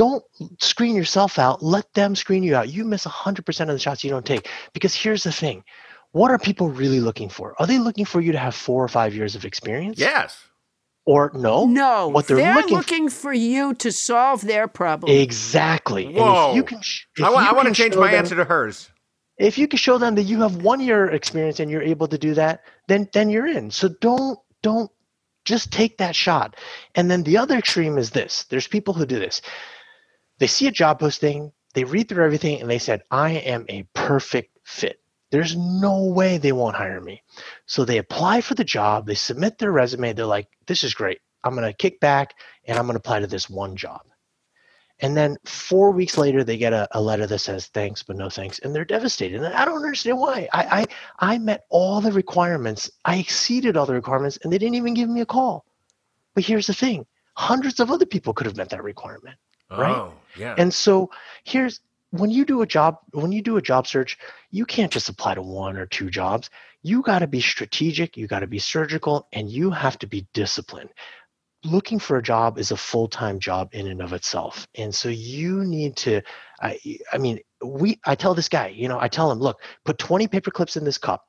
Don't screen yourself out. Let them screen you out. You miss 100% of the shots you don't take. Because here's the thing what are people really looking for? Are they looking for you to have four or five years of experience? Yes. Or no? No, What they're, they're looking, looking, for you to solve their problem. Exactly. And Whoa. if you can, sh- if I, wa- I want to change my them- answer to hers. if you can show them that you have one year experience and you're able to do that then then you're in so don't don't just take that shot and then the other extreme is this there's people who do this they see a job posting they read through everything and they said i am a perfect fit there's no way they won't hire me so they apply for the job they submit their resume they're like this is great i'm going to kick back and i'm going to apply to this one job and then four weeks later, they get a, a letter that says thanks, but no thanks, and they're devastated. And I don't understand why. I, I I met all the requirements. I exceeded all the requirements, and they didn't even give me a call. But here's the thing: hundreds of other people could have met that requirement. Right. Oh, yeah. And so here's when you do a job when you do a job search, you can't just apply to one or two jobs. You got to be strategic, you got to be surgical, and you have to be disciplined. Looking for a job is a full-time job in and of itself. And so you need to I I mean, we I tell this guy, you know, I tell him, look, put 20 paper clips in this cup.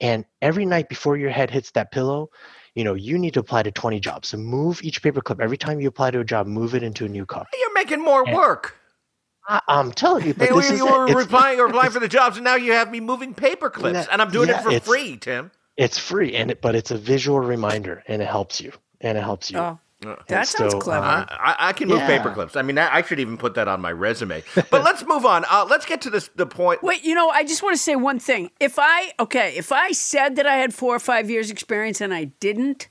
And every night before your head hits that pillow, you know, you need to apply to 20 jobs. So move each paperclip. Every time you apply to a job, move it into a new cup. You're making more Yeah. work. I, I'm telling you, but Hey, this you is were it. It's- replying or applying for the jobs, and now you have me moving paperclips, and I'm doing yeah, it for free, Tim. It's free, and it, but it's a visual reminder, and it helps you, and it helps you. Oh, And that sounds so, clever. uh, I, I, can move Yeah. paper clips. I mean, I, I should even put that on my resume. But let's move on. Uh, let's get to this the point. Wait, you know, I just want to say one thing. If I okay, if I said that I had four or five years experience and I didn't,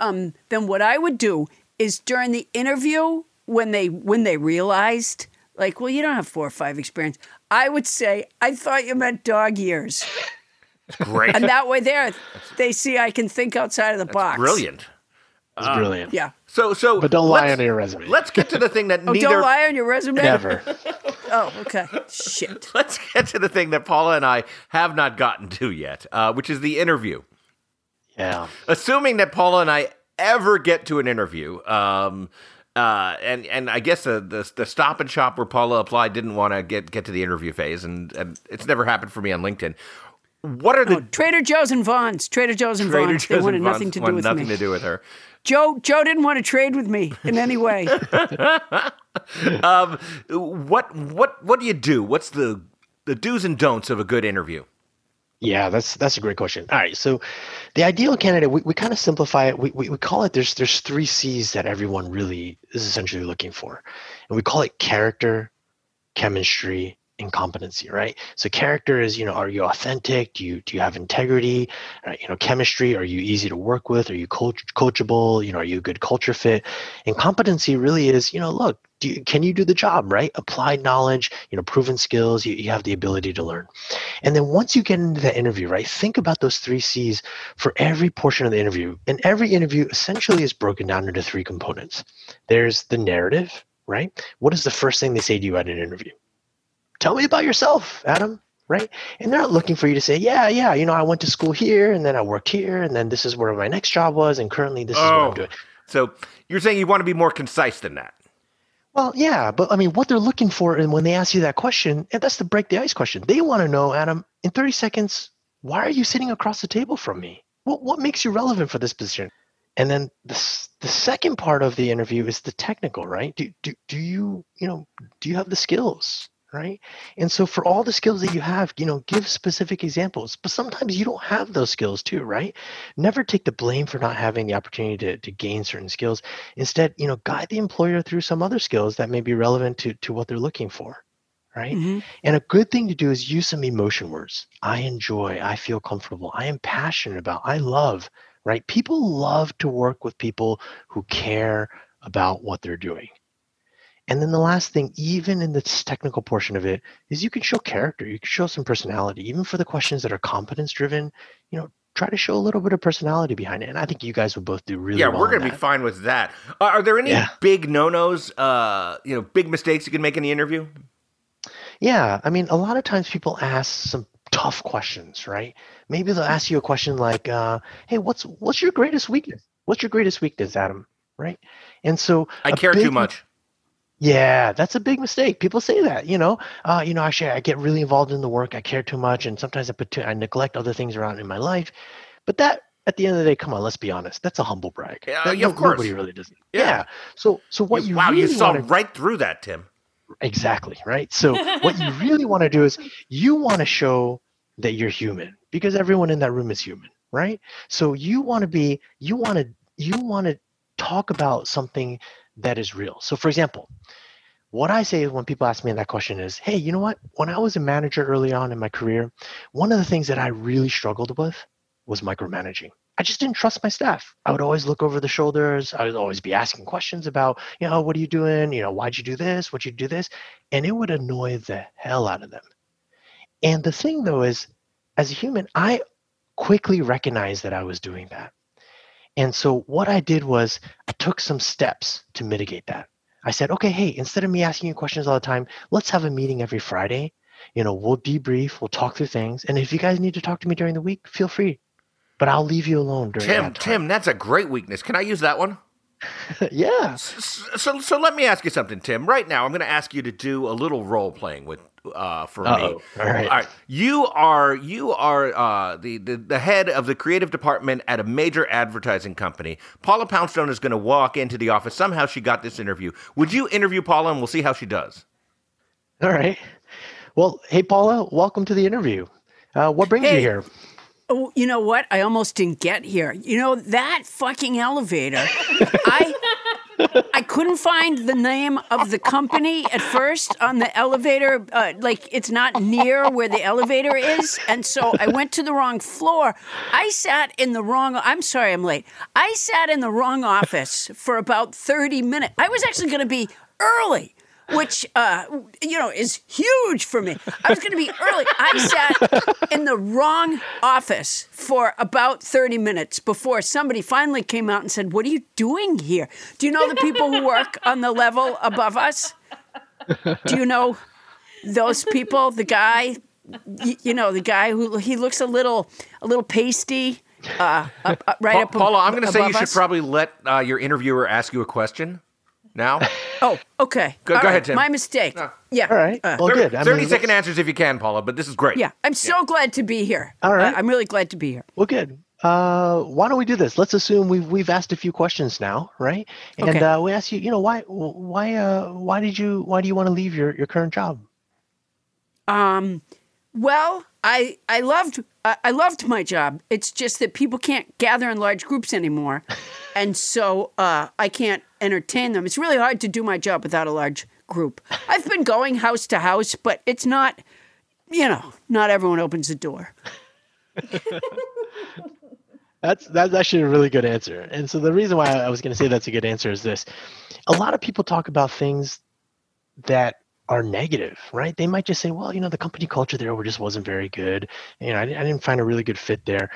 um, then what I would do is during the interview when they when they realized like, well, you don't have four or five experience, I would say, I thought you meant dog years, Great. and that way there they see I can think outside of the box. Brilliant. It's brilliant. Yeah. So, so, But don't lie on your resume. Let's get to the thing that Oh, neither. don't lie on your resume. Never. Oh, okay. Shit. Let's get to the thing that Paula and I have not gotten to yet, uh, which is the interview. Yeah. Assuming that Paula and I ever get to an interview, um, uh, and and I guess the, the the stop and shop where Paula applied didn't want to get get to the interview phase, and, and it's never happened for me on LinkedIn. what are the Trader Joe's and Vons. Trader Joe's and Trader Vons. They wanted and nothing Vons to do want with nothing me. to do with her? Joe Joe didn't want to trade with me in any way. Um, what what what do you do? What's the the do's and don'ts of a good interview? Yeah, that's that's a great question. All right, so the ideal candidate, we, we kind of simplify it. We, we, we call it there's there's three C's that everyone really is essentially looking for, and we call it character, chemistry, and competency. Right. So character is you know are you authentic? Do you do you have integrity? Right, you know chemistry. Are you easy to work with? Are you coach, coachable? You know are you a good culture fit? And competency really is you know look do you, can you do the job right? Applied knowledge, you know proven skills. You, you have the ability to learn. And then once you get into that interview, right, think about those three C's for every portion of the interview. And every interview essentially is broken down into three components. There's the narrative, right? What is the first thing they say to you at an interview? Tell me about yourself, Adam, right? And they're not looking for you to say, yeah, yeah, you know, I went to school here and then I worked here and then this is where my next job was and currently this is what Oh. I'm doing. So you're saying you want to be more concise than that? Well, yeah, but I mean, what they're looking for, and when they ask you that question, and that's the break the ice question. They want to know, Adam, in 30 seconds, why are you sitting across the table from me? What what makes you relevant for this position? And then the the second part of the interview is the technical, right? Do do do you you know do you have the skills, right? And so for all the skills that you have, you know, give specific examples. But sometimes you don't have those skills too, right? Never take the blame for not having the opportunity to, to gain certain skills. Instead, you know, guide the employer through some other skills that may be relevant to, to what they're looking for. Right. Mhm. And a good thing to do is use some emotion words. I enjoy, I feel comfortable, I am passionate about, I love, right? People love to work with people who care about what they're doing. And then the last thing, even in this technical portion of it, is you can show character. You can show some personality. Even for the questions that are competence driven, you know, try to show a little bit of personality behind it. And I think you guys would both do really yeah, well. we're going to be fine with that. Are are there any Yeah. big no-nos, uh, you know, big mistakes you can make in the interview? Yeah, I mean, a lot of times people ask some tough questions, right? Maybe they'll ask you a question like, uh, "Hey, what's what's your greatest weakness? What's your greatest weakness, Adam?" Right? And so I care too much. Yeah, that's a big mistake. People say that, you know, uh, you know, actually, I get really involved in the work. I care too much, and sometimes I put too, I neglect other things around in my life. But that, at the end of the day, come on, let's be honest. That's a humble brag. Yeah, That- yeah, of no- course. Nobody really does. Yeah. Yeah. So, so what you, wow, really you saw wanna- right through that, Tim. Exactly, right? So what you really want to do is you want to show that you're human because everyone in that room is human, right? So you want to be you want to you want to talk about something that is real. So for example, what I say when people ask me that question is, "Hey, you know what? When I was a manager early on in my career, one of the things that I really struggled with was micromanaging. I just didn't trust my staff. I would always look over the shoulders. I would always be asking questions about, you know, what are you doing? You know, why'd you do this? What'd you do this? And it would annoy the hell out of them. And the thing though is, as a human, I quickly recognized that I was doing that. And so what I did was I took some steps to mitigate that. I said, okay, hey, instead of me asking you questions all the time, let's have a meeting every Friday. You know, we'll debrief, we'll talk through things. And if you guys need to talk to me during the week, feel free. But I'll leave you alone during Tim, that time. Tim, that's a great weakness. Can I use that one? yeah. S- So, so let me ask you something, Tim. Right now, I'm going to ask you to do a little role playing with uh, for me. Uh-oh. All right. You are you are uh, the, the the head of the creative department at a major advertising company. Paula Poundstone is going to walk into the office. Somehow she got this interview. Would you interview Paula, and we'll see how she does. All right. Well, hey, Paula, welcome to the interview. Uh, what brings you here? Oh, you know what? I almost didn't get here. You know that fucking elevator. I I couldn't find the name of the company at first on the elevator. Uh, like it's not near where the elevator is, and so I went to the wrong floor. I sat in the wrong. I'm sorry, I'm late. I sat in the wrong office for about thirty minutes. I was actually going to be early. Which uh, you know is huge for me. I was going to be early. I sat in the wrong office for about thirty minutes before somebody finally came out and said, "What are you doing here? Do you know the people who work on the level above us? Do you know those people? The guy, you know, the guy who he looks a little, a little pasty, uh, up, up- right Pa- up. Paula, I'm going to say you should us. probably let uh, your interviewer ask you a question. Now. Oh, okay. Go- go right, ahead, Tim. My mistake. No. Yeah. All right. Uh, well, Thirty good. I mean, thirty second let's- answers if you can, Paula. But this is great. yeah. I'm so glad to be here. All right. I- I'm really glad to be here. Well, good. Uh, why don't we do this? Let's assume we've we've asked a few questions now, right? And Okay. uh, we ask you, you know, why why uh why did you why do you want to leave your your current job? Um, well, I I loved I, I loved my job. It's just that people can't gather in large groups anymore, and so uh, I can't entertain them. It's really hard to do my job without a large group. I've been going house to house, but it's not, you know, not everyone opens the door. That's that's actually a really good answer. And so the reason why I was going to say that's a good answer is this: a lot of people talk about things that are negative, right? They might just say, "Well, you know, the company culture there just wasn't very good. You know, I, I didn't find a really good fit there."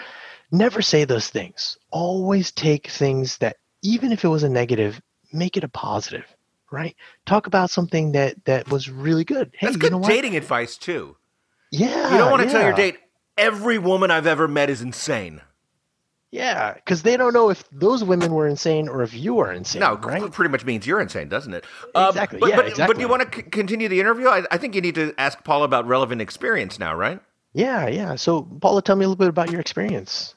Never say those things. Always take things that, even if it was a negative, make it a positive, right? Talk about something that that was really good. Hey, That's you good know what? dating advice too. Yeah, You don't want to tell your date every woman I've ever met is insane. Yeah, because they don't know if those women were insane or if you are insane. No, right? it pretty much means you're insane, doesn't it? Um, Exactly, But, yeah, but, but do you want to c- continue the interview? I, I think you need to ask Paula about relevant experience now, right? Yeah, yeah. So, Paula, tell me a little bit about your experience.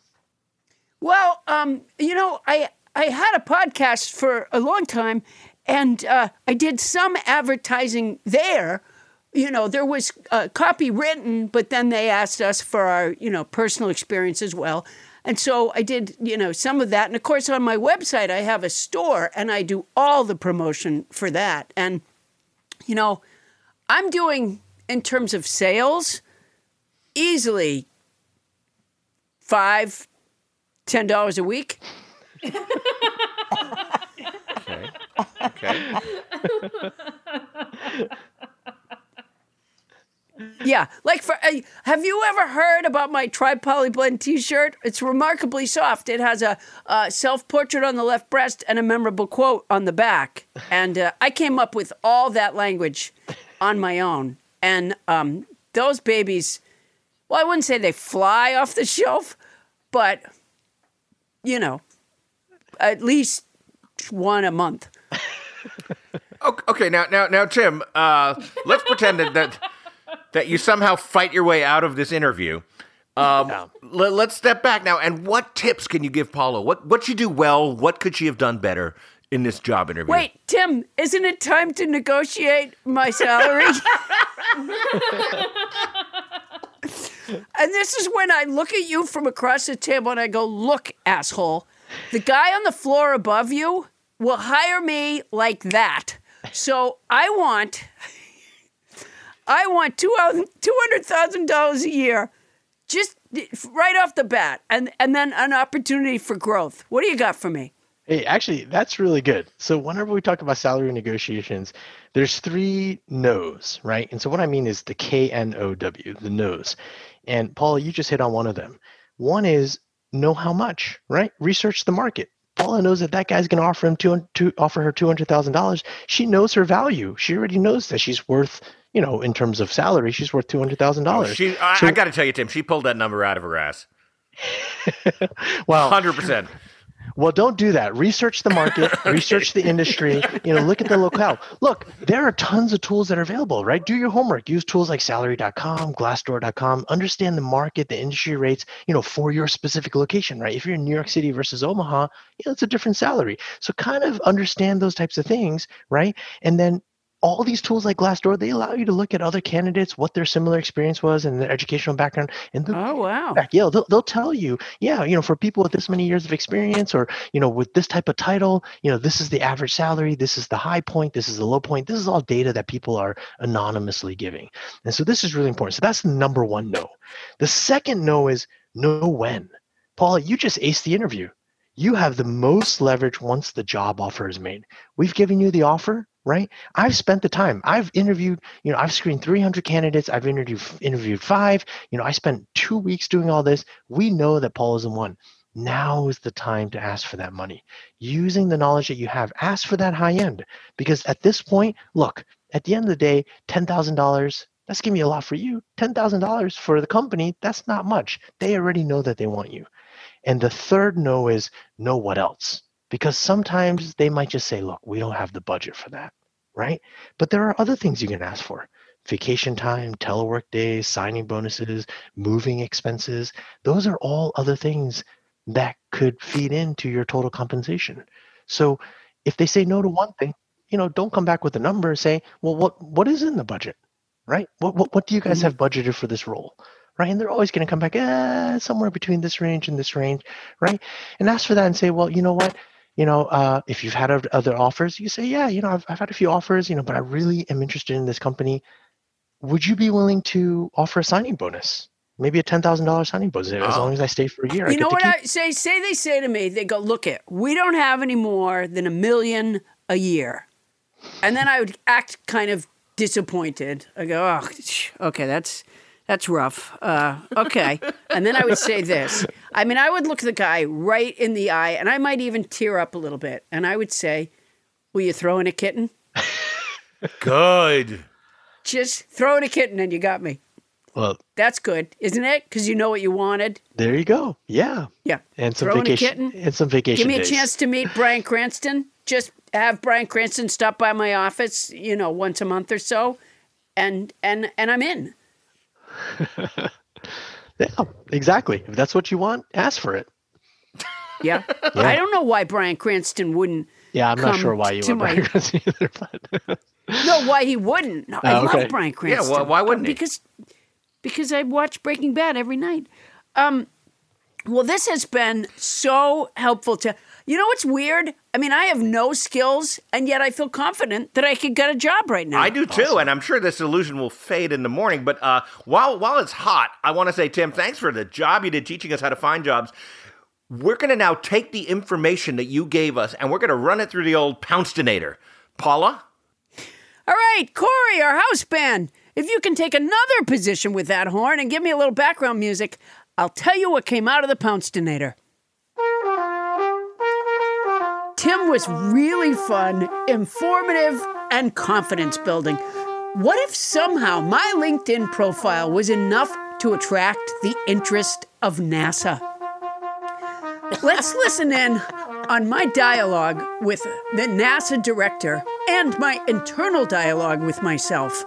Well, um, you know, I I had a podcast for a long time, and uh, I did some advertising there. You know, there was uh, copy written, but then they asked us for our you know personal experience as well. And so I did, you know, some of that. And of course, on my website, I have a store and I do all the promotion for that. And, you know, I'm doing, in terms of sales, easily five, ten dollars a week. Okay. Okay. Yeah, like for uh, have you ever heard about my tri poly blend T-shirt? It's remarkably soft. It has a, uh self portrait on the left breast and a memorable quote on the back. And uh, I came up with all that language on my own. And um, those babies, well, I wouldn't say they fly off the shelf, but you know, at least one a month. Ok- Okay, now, now, now, Tim. Uh, let's pretend that, that that you somehow fight your way out of this interview. Um, let, us step back now. And what tips can you give Paula? What what she do well? What could she have done better in this job interview? Wait, Tim, isn't it time to negotiate my salary? and this is when I look at you from across the table and I go, Look, asshole, the guy on the floor above you will hire me like that. So I want. I want two hundred thousand dollars a year, just right off the bat, and and then an opportunity for growth. What do you got for me? Hey, actually, that's really good. So, whenever we talk about salary negotiations, there's three no's, right? And so, what I mean is the K N O W, the no's. And Paul, you just hit on one of them. One is know how much, right? Research the market. Paula knows that that guy's going to offer him two, two offer her two hundred thousand dollars. She knows her value. She already knows that she's worth, you know, in terms of salary, she's worth two hundred thousand dollars. Oh, she, I, I got to tell you, Tim, she pulled that number out of her ass. Well, Hundred percent. Well, don't do that. Research the market, research the industry, you know, look at the locale. Look, there are tons of tools that are available, right? Do your homework. Use tools like salary.com, glassdoor.com, understand the market, the industry rates, you know, for your specific location, right? If you're in New York City versus Omaha, you know, it's a different salary. So kind of understand those types of things, right? And then all these tools like Glassdoor, they allow you to look at other candidates, what their similar experience was and their educational background. And the Oh wow! feedback. Yeah, they'll, they'll tell you, yeah, you know, for people with this many years of experience or, you know, with this type of title, you know, this is the average salary, this is the high point, this is the low point. This is all data that people are anonymously giving. And so this is really important. So that's the number one no. The second no is know when. Paula, you just aced the interview. You have the most leverage once the job offer is made. We've given you the offer, right? I've spent the time. I've interviewed, you know, I've screened 300 candidates. I've interviewed interviewed five. You know, I spent two weeks doing all this. We know that Paul is in one. Now is the time to ask for that money. Using the knowledge that you have, ask for that high end. Because at this point, look, at the end of the day, $10,000, that's giving you a lot for you. $10,000 for the company, that's not much. They already know that they want you. And the third no is know what else. because sometimes they might just say, look, we don't have the budget for that, right? But there are other things you can ask for vacation time, telework days, signing bonuses, moving expenses. Those are all other things that could feed into your total compensation. So if they say no to one thing, you know, don't come back with a number. Say, well, what what is in the budget, right? What what, what do you guys Mm-hmm. have budgeted for this role, right? And they're always going to come back, eh, somewhere between this range and this range, right? And ask for that and say, well, you know what? You know, uh, if you've had other offers, you say, yeah, you know, I've, I've had a few offers, you know, but I really am interested in this company. Would you be willing to offer a signing bonus? Maybe a ten thousand dollars signing bonus as Oh. long as I stay for a year. You know what keep I say? Say they say to me, they go, "Look, it, we don't have any more than a million a year," and then I would act kind of disappointed. I go, "Oh, okay, that's that's rough." Uh, okay, and then I would say this. I mean, I would look the guy right in the eye, and I might even tear up a little bit, and I would say, "Will you throw in a kitten? Good. Just throw in a kitten, and you got me." Well, That's good, isn't it? Because you know what you wanted. there you go. Yeah, Yeah. and some Throw vacation kitten. and some vacation. Give me a chance to meet Bryan Cranston. Just have Bryan Cranston stop by my office, you know, once a month or so, and and and I'm in. Yeah, exactly. If that's what you want, ask for it. Yeah. I don't know why Bryan Cranston wouldn't. Yeah, I'm not sure why you to want my- Bryan Cranston either, but No, why he wouldn't. No, I Oh, okay. love Bryan Cranston. why- why wouldn't he? Because because I watch Breaking Bad every night. Um, well, this has been so helpful to. You know what's weird? I mean, I have no skills, and yet I feel confident that I could get a job right now. I do too, and I'm sure this illusion will fade in the morning. But uh, while while it's hot, I want to say, Tim, thanks for the job you did teaching us how to find jobs. We're going to now take the information that you gave us, and we're going to run it through the old Pouncedonator. Paula, All right, Cory, our house band. If you can take another position with that horn and give me a little background music, I'll tell you what came out of the Pouncedonator. Tim was really fun, informative, and confidence building. What if somehow my LinkedIn profile was enough to attract the interest of NASA? Let's listen in on my dialogue with the NASA director and my internal dialogue with myself.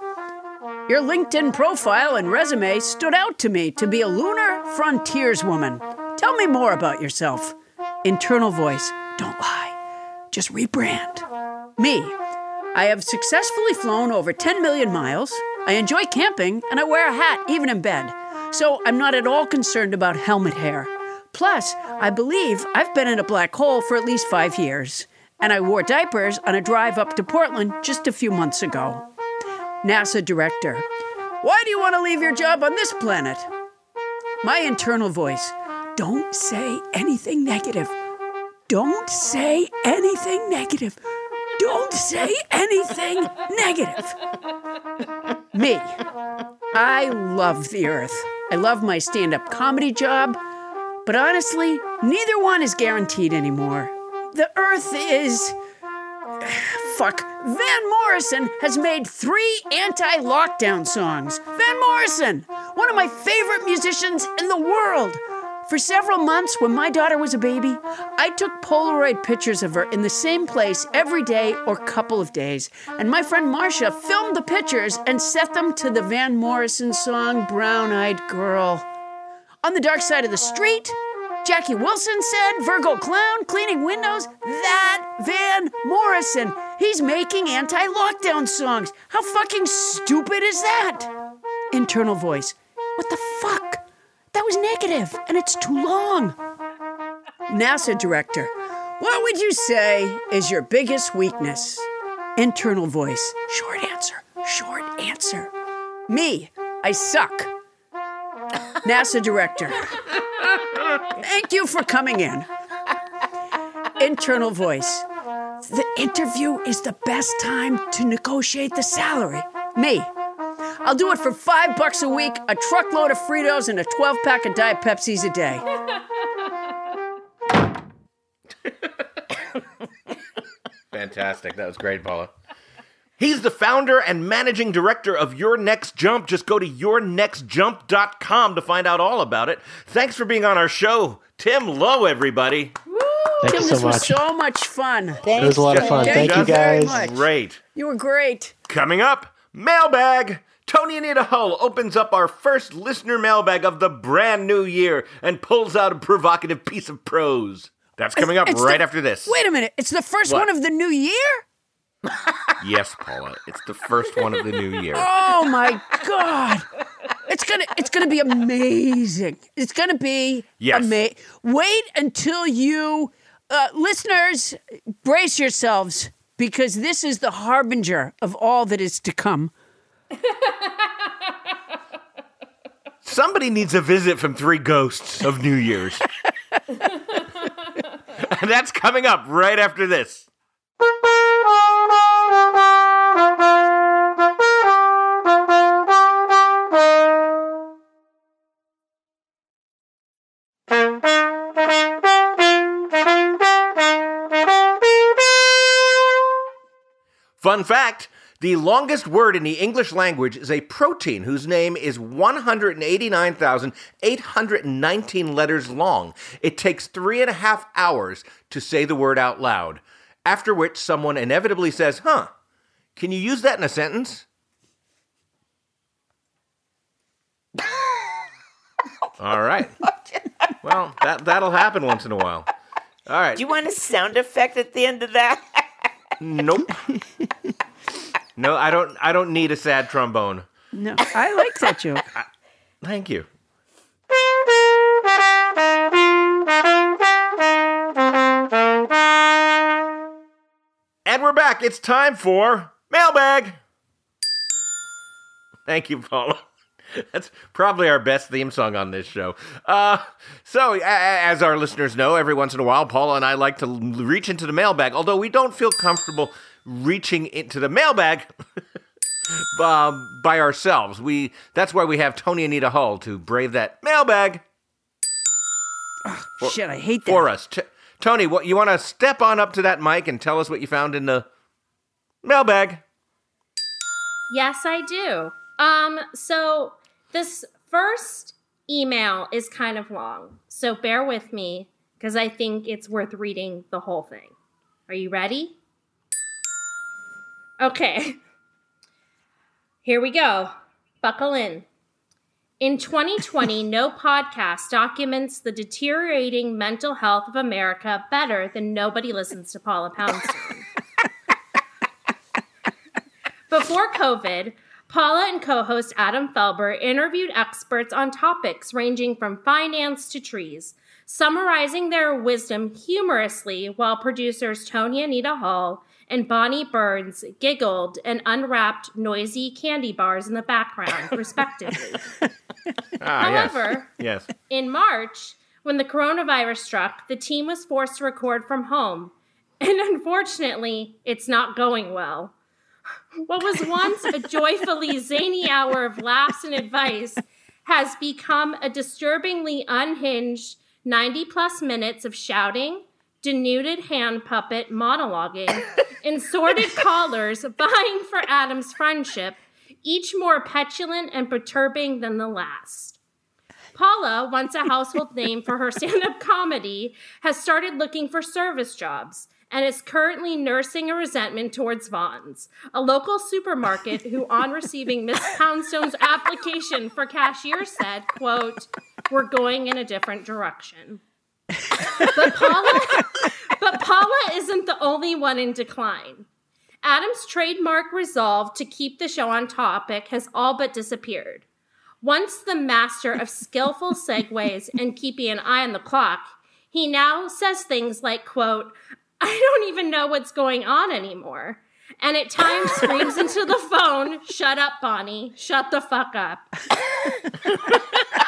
Your LinkedIn profile and resume stood out to me to be a lunar frontierswoman. Tell me more about yourself. Internal voice, don't lie, just rebrand. Me, I have successfully flown over 10 million miles. I enjoy camping and I wear a hat even in bed. So I'm not at all concerned about helmet hair. Plus, I believe I've been in a black hole for at least five years. And I wore diapers on a drive up to Portland just a few months ago. NASA director, why do you want to leave your job on this planet? My internal voice, don't say anything negative. Don't say anything negative. Don't say anything negative. Me. I love the earth. I love my stand up comedy job, but honestly, neither one is guaranteed anymore. The earth is. Fuck. Van Morrison has made three anti lockdown songs. Van Morrison, one of my favorite musicians in the world. For several months, when my daughter was a baby, I took Polaroid pictures of her in the same place every day or couple of days. And my friend Marcia filmed the pictures and set them to the Van Morrison song Brown Eyed Girl. On the dark side of the street, Jackie Wilson said, Virgo Clown cleaning windows. That Van Morrison. He's making anti lockdown songs. How fucking stupid is that? Internal voice. What the fuck? That was negative, and it's too long. NASA director. What would you say is your biggest weakness? Internal voice. Short answer. Short answer. Me. I suck. NASA director. Thank you for coming in. Internal voice. The interview is the best time to negotiate the salary. Me. I'll do it for five bucks a week, a truckload of Fritos, and a 12 pack of Diet Pepsis a day. Fantastic. That was great, Paula. He's the founder and managing director of Your Next Jump. Just go to yournextjump.com to find out all about it. Thanks for being on our show, Tim Lo, everybody. Thank Tim, you this so was so much fun. Thanks. It was a lot of fun. Thank Thank you you very guys. much. Great. You were great. Coming up, mailbag. Tony Anita Hull opens up our first listener mailbag of the brand new year and pulls out a provocative piece of prose. That's coming up It's right the- after this. Wait a minute. It's the first What? one of the new year? Yes, Paula. It's the first one of the new year. Oh my god. It's gonna it's gonna be amazing. It's gonna be Yes. amazing. Wait until you uh, listeners brace yourselves because this is the harbinger of all that is to come. Somebody needs a visit from three ghosts of New Year's. and that's coming up right after this. Fun fact the longest word in the English language is a protein whose name is 189,819 letters long. It takes three and a half hours to say the word out loud, after which someone inevitably says, Huh, can you use that in a sentence? All right. Well, that, that'll happen once in a while. All right. Do you want a sound effect at the end of that? Nope. no, I don't. I don't need a sad trombone. No, I like that joke. Thank you. And we're back. It's time for mailbag. Thank you, Paula. That's probably our best theme song on this show. Uh, so, a- as our listeners know, every once in a while, Paula and I like to reach into the mailbag, although we don't feel comfortable reaching into the mailbag um, by ourselves. We That's why we have Tony Anita Hull to brave that mailbag Shit, I hate that. for us. T- Tony, what you want to step on up to that mic and tell us what you found in the mailbag? Yes, I do. Um, so this first email is kind of long, so bear with me because I think it's worth reading the whole thing. Are you ready? Okay. Here we go. Buckle in. In 2020, no podcast documents the deteriorating mental health of America better than Nobody Listens to Paula Poundstone. Before COVID, Paula and co host Adam Felber interviewed experts on topics ranging from finance to trees, summarizing their wisdom humorously while producers Tony Anita Hull and Bonnie Burns giggled and unwrapped noisy candy bars in the background, respectively. Ah, yes. However, Yes. in March, when the coronavirus struck, the team was forced to record from home. And unfortunately, it's not going well. What was once a joyfully zany hour of laughs and advice has become a disturbingly unhinged 90 plus minutes of shouting, denuded hand puppet monologuing, and sordid callers vying for Adam's friendship, each more petulant and perturbing than the last. Paula, once a household name for her stand up comedy, has started looking for service jobs and is currently nursing a resentment towards Vons, a local supermarket who, on receiving Miss Poundstone's application for cashier, said, quote, we're going in a different direction. But Paula, but Paula isn't the only one in decline. Adam's trademark resolve to keep the show on topic has all but disappeared. Once the master of skillful segues and keeping an eye on the clock, he now says things like, quote, I don't even know what's going on anymore. And at times screams into the phone, shut up, Bonnie. Shut the fuck up.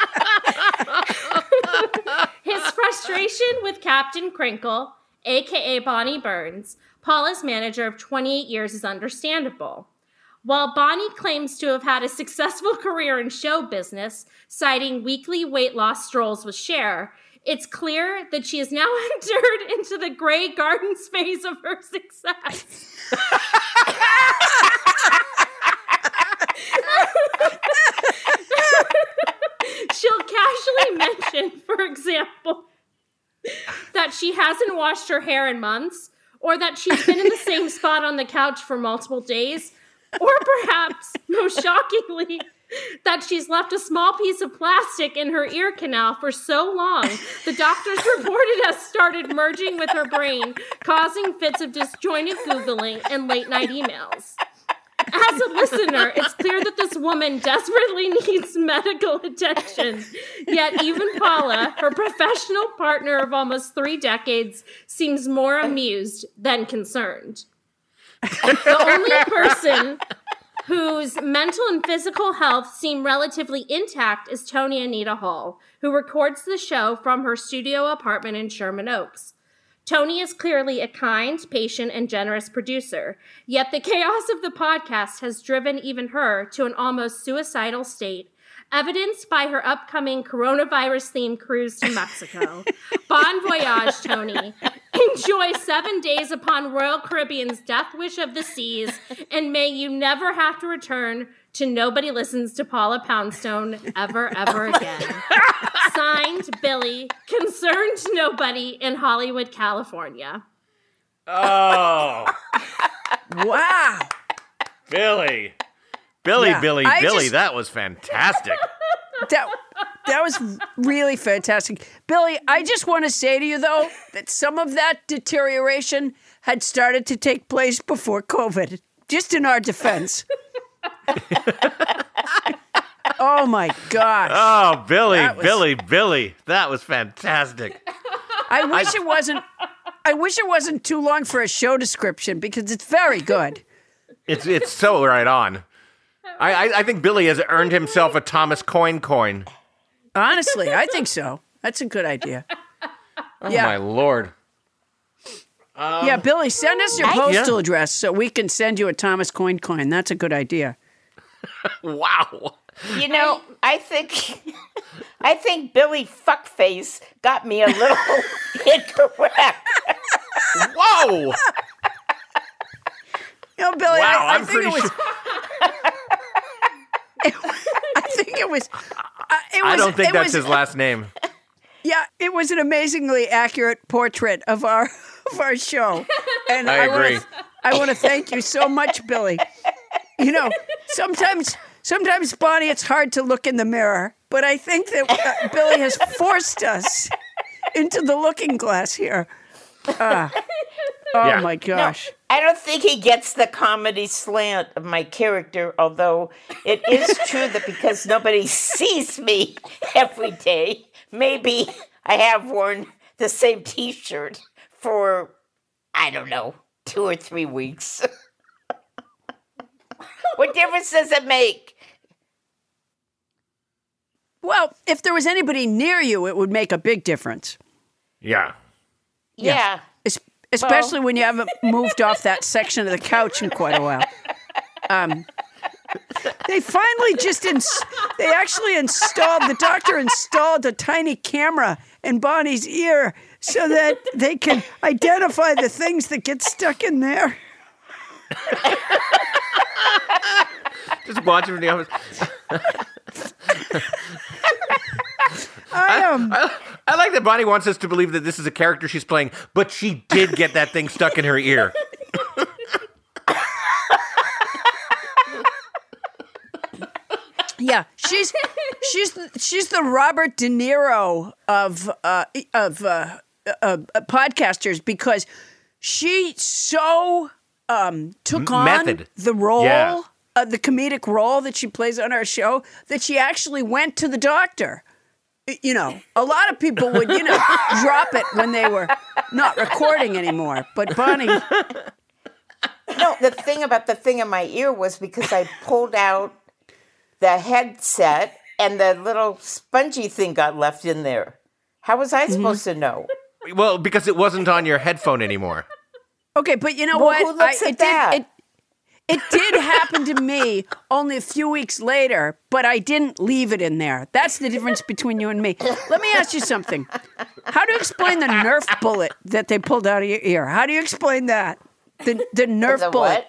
Frustration with Captain Crinkle, aka Bonnie Burns, Paula's manager of 28 years, is understandable. While Bonnie claims to have had a successful career in show business, citing weekly weight loss strolls with Cher, it's clear that she has now entered into the Grey Gardens phase of her success. She'll casually mention, for example, that she hasn't washed her hair in months, or that she's been in the same spot on the couch for multiple days, or perhaps, most shockingly, that she's left a small piece of plastic in her ear canal for so long, the doctors reported has started merging with her brain, causing fits of disjointed Googling and late night emails. As a listener, it's clear that this woman desperately needs medical attention. Yet, even Paula, her professional partner of almost three decades, seems more amused than concerned. The only person whose mental and physical health seem relatively intact is Tony Anita Hull, who records the show from her studio apartment in Sherman Oaks. Tony is clearly a kind, patient, and generous producer, yet the chaos of the podcast has driven even her to an almost suicidal state, evidenced by her upcoming coronavirus themed cruise to Mexico. bon voyage, Tony. Enjoy seven days upon Royal Caribbean's Death Wish of the Seas, and may you never have to return to Nobody Listens to Paula Poundstone ever, ever again. Signed, Billy, concerned nobody in Hollywood, California. Oh, Wow. Billy. Billy, Yeah, Billy, I Billy, just- that was fantastic. That, that was really fantastic. Billy, I just want to say to you, though, that some of that deterioration had started to take place before COVID, just in our defense. oh, my gosh. Oh, Billy, was- Billy, Billy, that was fantastic. I wish it wasn't. I wish it wasn't too long for a show description because it's very good. It's it's so right on. I, I, I think Billy has earned himself a Thomas Coin coin. Honestly, I think so. That's a good idea. Oh Yeah. my lord. yeah, Billy, send us your um, postal Yeah. address so we can send you a Thomas Coin coin. That's a good idea. Wow. You know, I think I think Billy Fuckface got me a little incorrect. Whoa. You know, Billy, Wow, I, I I'm think pretty it was. sure. I think it was. Uh, it was I don't think it that's was, his last name. Yeah, it was an amazingly accurate portrait of our of our show, and I wanna- agree. I want to thank you so much, Billy. You know, sometimes sometimes Bonnie, it's hard to look in the mirror, but I think that uh, Billy has forced us into the looking glass here. Ah. oh Yeah. my gosh. I don't think he gets the comedy slant of my character, although it is true that because nobody sees me every day, maybe I have worn the same t shirt for, I don't know, two or three weeks. What difference does it make? Well, if there was anybody near you, it would make a big difference. Yeah. Yeah. Es- especially when you haven't moved off that section of the couch in quite a while. Um, they finally just ins- they actually installed the doctor installed a tiny camera in Bonnie's ear so that they can identify the things that get stuck in there. Just watch him in the office. I um, I, I like that Bonnie wants us to believe that this is a character she's playing, but she did get that thing stuck in her ear. yeah, she's she's she's the Robert De Niro of uh, of uh, uh, uh, podcasters because she so um, took M- on method. the role, Yeah. uh, the comedic role that she plays on our show that she actually went to the doctor. You know, a lot of people would you know drop it when they were not recording anymore, but Bonnie, No, the thing about the thing in my ear was because I pulled out the headset and the little spongy thing got left in there. How was I supposed to know? Well, because it wasn't on your headphone anymore. Okay, but you know Well, what? who looks at it that? did. It, it did happen to me only a few weeks later, but I didn't leave it in there. That's the difference between you and me. Let me ask you something. How do you explain the Nerf bullet that they pulled out of your ear? How do you explain that? The the Nerf The bullet. what?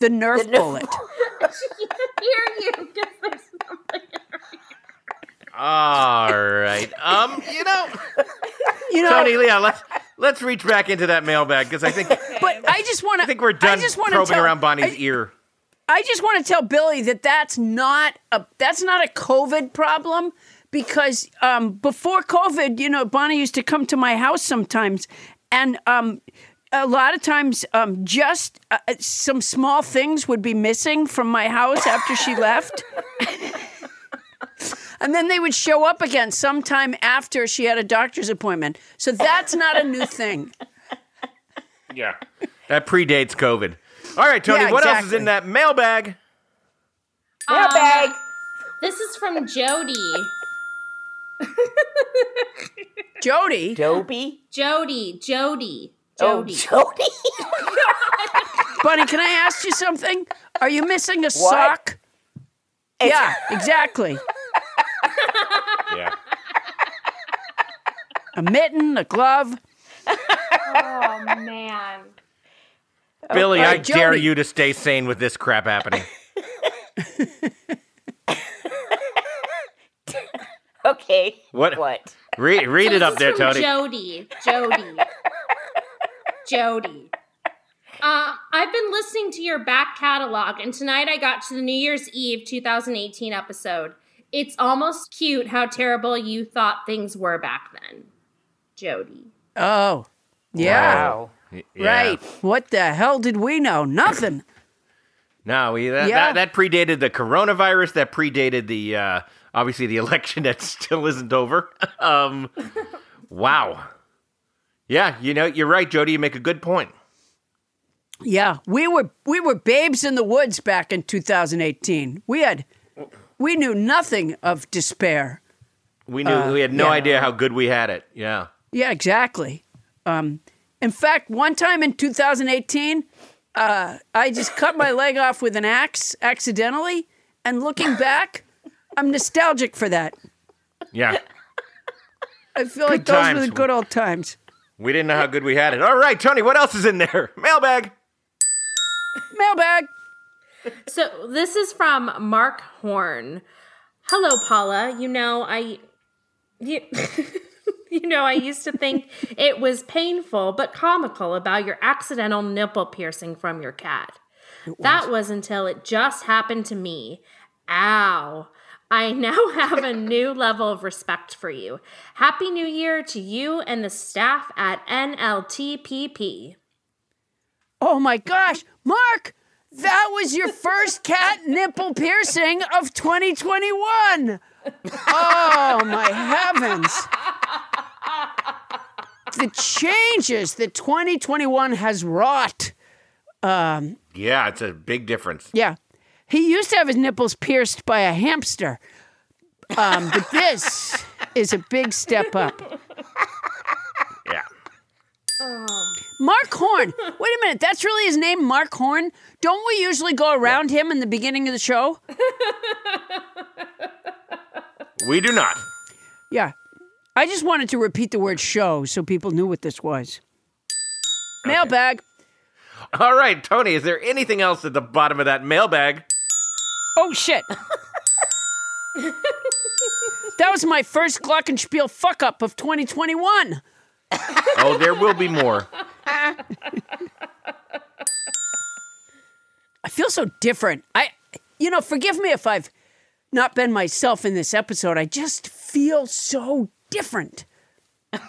The Nerf Nerf bullet. Hear you because there's something. All right. Um, you know, You know, Tony, yeah, let's let's reach back into that mailbag because I think But I just want to. I think we're done I just want to probing tell, around Bonnie's I, ear. I just want to tell Billy that that's not a that's not a COVID problem because um, before COVID, you know, Bonnie used to come to my house sometimes, and um, a lot of times, um, just uh, some small things would be missing from my house after she left. And then they would show up again sometime after she had a doctor's appointment. So that's not a new thing. Yeah. That predates COVID. All right, Tony, Yeah, what else is in that mailbag? Mailbag. Um, this is from Jody. Jody, Dobie. Jody, Jody, Jody. Oh, Jody. Jody. Bunny, can I ask you something? Are you missing a sock? Yeah, exactly. Yeah. A mitten, a glove. oh man. Billy, all I right, dare you to stay sane with this crap happening. Okay. What? What? Read, read So it up there, Tony. Jody, Jody, Jody. Uh, I've been listening to your back catalog, and tonight I got to the New Year's Eve 2018 episode. It's almost cute how terrible you thought things were back then, Jody. Oh, yeah. Wow. Y- yeah. Right. What the hell did we know? Nothing. No, we, that, Yeah. that, that predated the coronavirus. That predated the, uh, obviously, the election that still isn't over. um, wow. Yeah, you know, you're right, Jody. You make a good point. Yeah, we were we were babes in the woods back in 2018. We had we knew nothing of despair. We knew we had no yeah. idea how good we had it. Yeah. Yeah, exactly. Um, in fact, one time in 2018, uh, I just cut my leg off with an axe accidentally, and looking back, I'm nostalgic for that. Yeah. I feel like Good those were the good old times. We didn't know how good we had it. All right, Tony, what else is in there? Mailbag. Mailbag. So this is from Mark Horn. Hello, Paula. You know I you, you know I used to think it was painful but comical about your accidental nipple piercing from your cat. That was until it just happened to me. Ow. I now have a new level of respect for you. Happy New Year to you and the staff at NLTPP. Oh my gosh, Mark, that was your first cat nipple piercing of 2021. Oh my heavens. The changes that 2021 has wrought. Yeah, it's a big difference. Yeah. He used to have his nipples pierced by a hamster. Um, but this is a big step up. Yeah. Mark Horn. Wait a minute. That's really his name, Mark Horn? Don't we usually go around him in the beginning of the show? We do not. Yeah. I just wanted to repeat the word show so people knew what this was. Mailbag. All right, Tony, is there anything else at the bottom of that mailbag? Oh, shit. that was my first Glockenspiel fuck up of 2021. Oh, there will be more. I feel so different. I, you know, forgive me if I've not been myself in this episode. I just feel so different. No,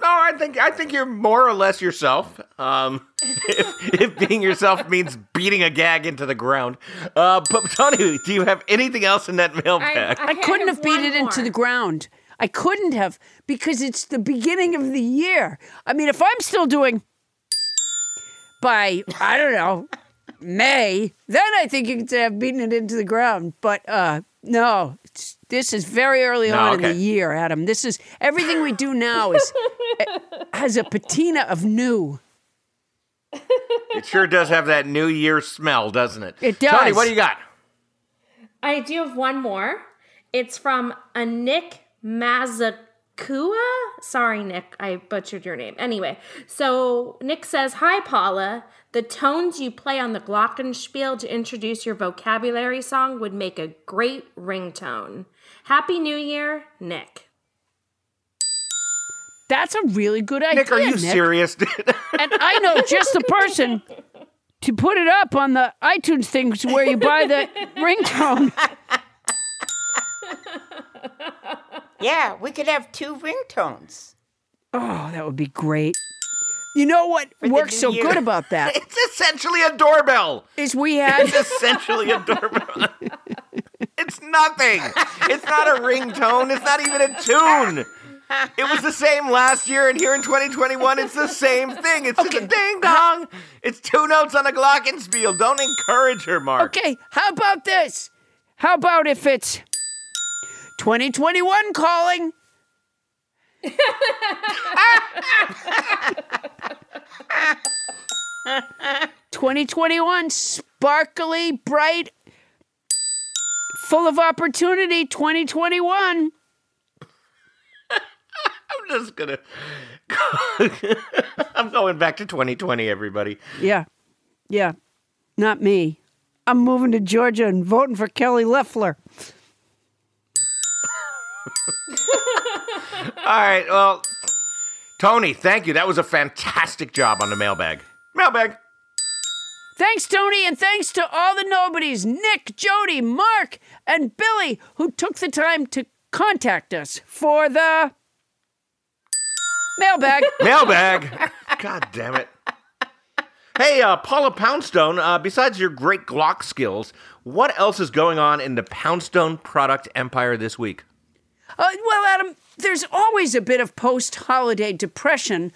no, I think I think you're more or less yourself. Um, if, if being yourself means beating a gag into the ground. Uh, but Tony, do you have anything else in that mailbag? I couldn't have beat it into the ground. I couldn't have because it's the beginning of the year. I mean, if I'm still doing by I don't know May, then I think you could say I've beaten it into the ground. But uh, no, it's, this is very early No, on in the year, Adam. This is everything we do now is has a patina of new. It sure does have that New Year smell, doesn't it? It does. Tony, does. what do you got? I do have one more. It's from a Nick Mazakua. Sorry, Nick, I butchered your name. Anyway, so Nick says, Hi, Paula. The tones you play on the Glockenspiel to introduce your vocabulary song would make a great ringtone. Happy New Year, Nick. That's a really good idea. Nick, are you Nick. serious? And I know just the person to put it up on the iTunes things where you buy the ringtone. Yeah, we could have two ringtones. Oh, that would be great. You know what the works new so year. good about that it's essentially a doorbell. is we had It's essentially a doorbell. it's nothing. It's not a ringtone. It's not even a tune. It was the same last year, and here in 2021, it's the same thing. It's just a ding dong. It's two notes on a glockenspiel. Don't encourage her, Mark. Okay, how about this? How about if it's 2021 calling? Twenty twenty one, sparkly, bright, full of opportunity. Twenty twenty one. I'm just gonna. I'm going back to 2020, everybody. Yeah, yeah, not me. I'm moving to Georgia and voting for Kelly Loeffler. All right, well, Tony, thank you. That was a fantastic job on the mailbag. Mailbag. Thanks, Tony, and thanks to all the nobodies Nick, Jody, Mark, and Billy who took the time to contact us for the mailbag. Mailbag. God damn it. Hey, uh, Paula Poundstone, uh, besides your great Glock skills, what else is going on in the Poundstone product empire this week? Uh, well, Adam, there's always a bit of post holiday depression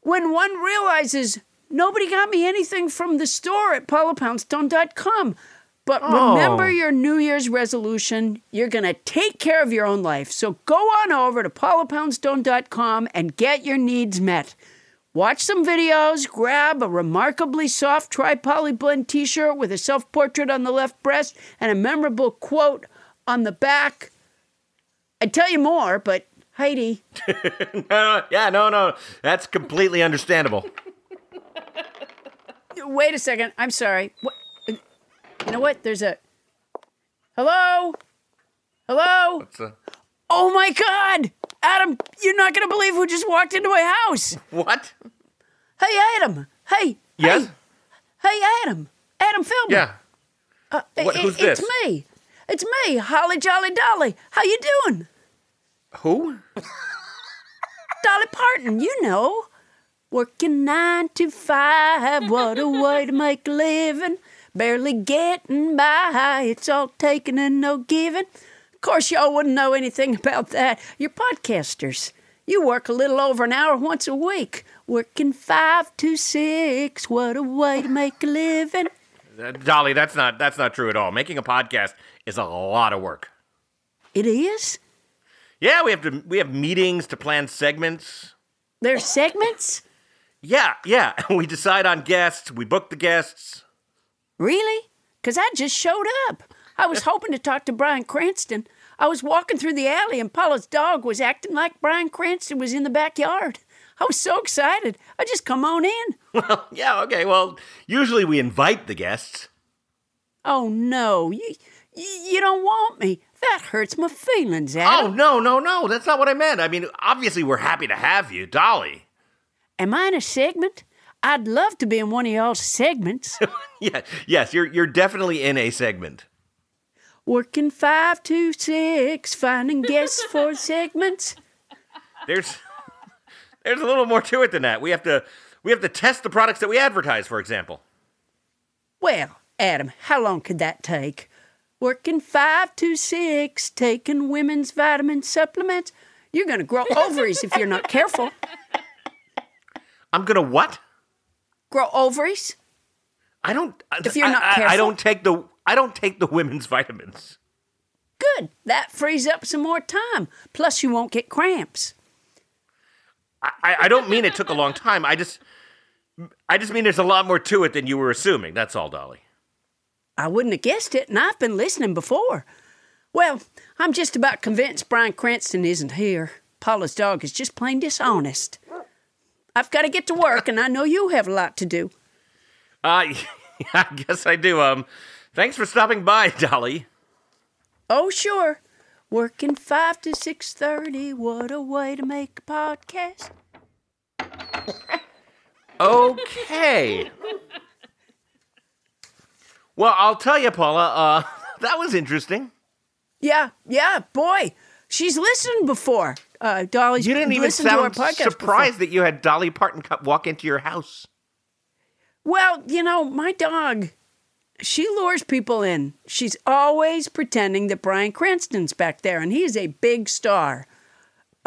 when one realizes nobody got me anything from the store at paulapoundstone.com. But remember your New Year's resolution. You're going to take care of your own life. So go on over to paulapoundstone.com and get your needs met. Watch some videos, grab a remarkably soft tri poly blend t shirt with a self portrait on the left breast and a memorable quote on the back. I'd tell you more, but Heidi, no, yeah, no, no. That's completely understandable. wait a second. I'm sorry. What? You know what? There's a. Hello? Hello? It's, uh, Oh my God! Adam, you're not going to believe who just walked into my house. what? Hey, Adam. Hey. Yes? Hey, hey Adam. Adam Philbin. Yeah. Uh, What- it- who's It's this? me. It's me, Holly Jolly Dolly. How you doing? Who? Dolly Parton, you know. Working nine to five, what a way to make a living. Barely getting by, it's all taking and no giving. Of course, y'all wouldn't know anything about that. You're podcasters. You work a little over an hour once a week. Working five to six, what a way to make a living. Uh, Dolly, that's not that's not true at all. Making a podcast is a lot of work. It is? Yeah, we have to we have meetings to plan segments. There's segments? Yeah, yeah. We decide on guests, we book the guests. Really? Because I just showed up. I was hoping to talk to Bryan Cranston. I was walking through the alley and Paula's dog was acting like Bryan Cranston was in the backyard. I was so excited. I just come on in. Well, yeah, okay. Well, usually we invite the guests. Oh no, you you, don't want me. That hurts my feelings, Adam. Oh, no, no, no. That's not what I meant. I mean, obviously we're happy to have you, Dolly. Am I in a segment? I'd love to be in one of y'all's segments. Yeah, yes, you're you're definitely in a segment. Working five to six, finding guests for segments. There's there's a little more to it than that. We have to we have to test the products that we advertise, for example. Well, Adam, how long could that take? Working five to six, taking women's vitamin supplements. You're going to grow ovaries if you're not careful. I'm gonna what? Grow ovaries? I don't. Uh, if you're I- not I, I don't take the I don't take the women's vitamins. Good. That frees up some more time. Plus, you won't get cramps. I I don't mean it took a long time. I just I just mean there's a lot more to it than you were assuming. That's all, Dolly. I wouldn't have guessed it, and I've been listening before. Well, I'm just about convinced Bryan Cranston isn't here. Paula's dog is just plain dishonest. I've got to get to work, and I know you have a lot to do. Uh, I guess I do. Um, thanks for stopping by, Dolly. Oh, sure. Working five to six thirty. What a way to make a podcast. Okay. Well, I'll tell you, Paula, uh, that was interesting. Yeah, yeah, boy. She's listened before. Uh, Dolly's You didn't even sound surprised before. that you had Dolly Parton walk into your house. Well, you know, my dog, she lures people in. She's always pretending that Bryan Cranston's back there, and he's a big star.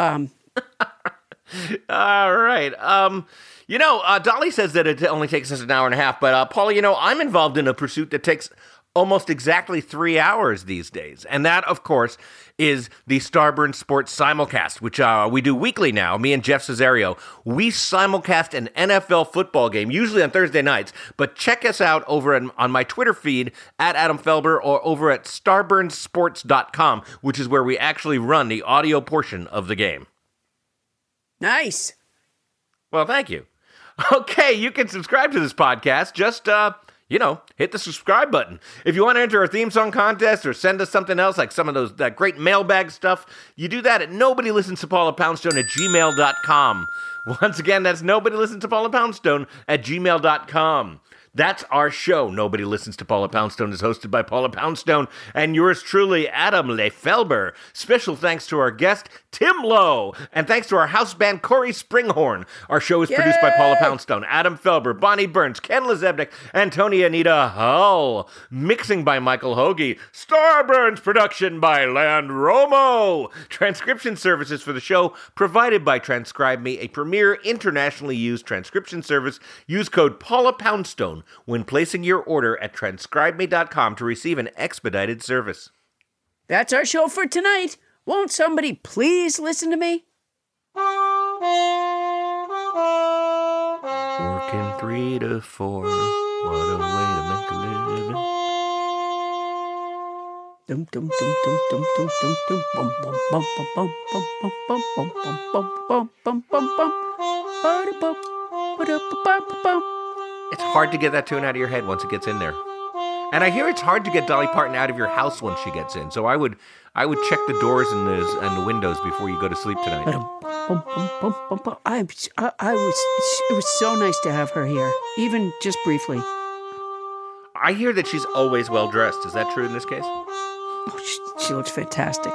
All right. Um, you know, uh, Dolly says that it only takes us an hour and a half, but uh, Paula, you know, I'm involved in a pursuit that takes almost exactly three hours these days, and that, of course, is the Starburn Sports simulcast, which uh, we do weekly now. Me and Jeff Cesario, we simulcast an NFL football game, usually on Thursday nights. But check us out over on, on my Twitter feed at Adam Felber or over at StarburnSports.com, which is where we actually run the audio portion of the game. Nice. Well, thank you. Okay, you can subscribe to this podcast. Just, uh, you know, hit the subscribe button. If you want to enter our theme song contest or send us something else, like some of those that great mailbag stuff, you do that at nobody listens to Paula Poundstone at gmail.com. Once again, that's nobody listens to Paula Poundstone at gmail.com. That's our show. Nobody listens to Paula Poundstone is hosted by Paula Poundstone and yours truly, Adam Lefelber. Special thanks to our guest, Tim Lo, and thanks to our house band, Cory Springhorn. Our show is produced by Paula Poundstone, Adam Felber, Bonnie Burns, Ken Lazebnik, and Tony Anita Hull. Mixing by Michael Hoagie. Starburns production by Land Romo. Transcription services for the show provided by Transcribe Me, a premier internationally used transcription service. Use code Paula Poundstone when placing your order at transcribeme.com to receive an expedited service. That's our show for tonight. Won't somebody please listen to me? Working three to four. What a way to make a living. Dum dum dum dum dum dum dum dum bum bum bum bum bum bum bum bum bum bum bum bum bum bum Ba-da-bum, ba-da-ba-ba-ba-bum. It's hard to get that tune out of your head once it gets in there. And I hear it's hard to get Dolly Parton out of your house once she gets in. So I would I would check the doors and the and the windows before you go to sleep tonight. Uh, I, I, I was. It was so nice to have her here, even just briefly. I hear that she's always well dressed. Is that true in this case? Oh, she, she looks fantastic.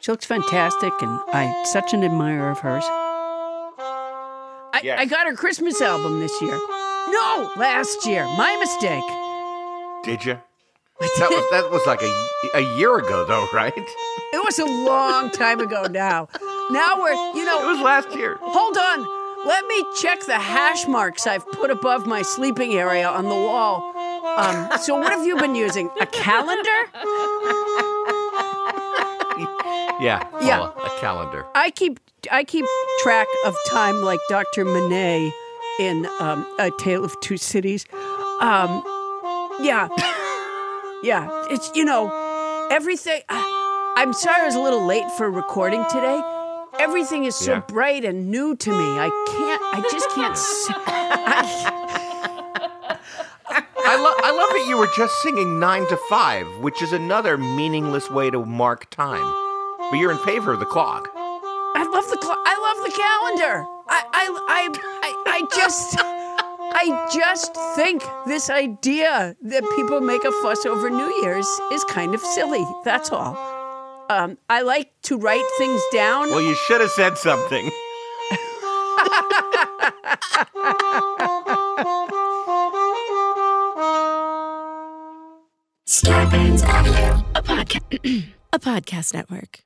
She looks fantastic, and I'm such an admirer of hers. I, Yes. I got her Christmas album this year. No, last year. My mistake. Did you? That was that was like a, a year ago though, right? It was a long time ago now. Now we're, you know It was last year. hold on. Let me check the hash marks I've put above my sleeping area on the wall. Um, so, what have you been using? A calendar? Yeah, Yeah. A calendar. I keep I keep track of time like Dr. Manette in um, A Tale of Two Cities. Um, yeah, yeah. It's you know everything. I'm sorry I was a little late for recording today. Everything is so Yeah. bright and new to me. I can't. I just can't. I I, lo- I love that you were just singing nine to five, which is another meaningless way to mark time. But you're in favor of the clock. I love the clock. I love the calendar. I, I, I, I, I just, I just think this idea that people make a fuss over New Year's is kind of silly. That's all. Um, I like to write things down. Well, you should have said something. Starburns Audio. a podcast network.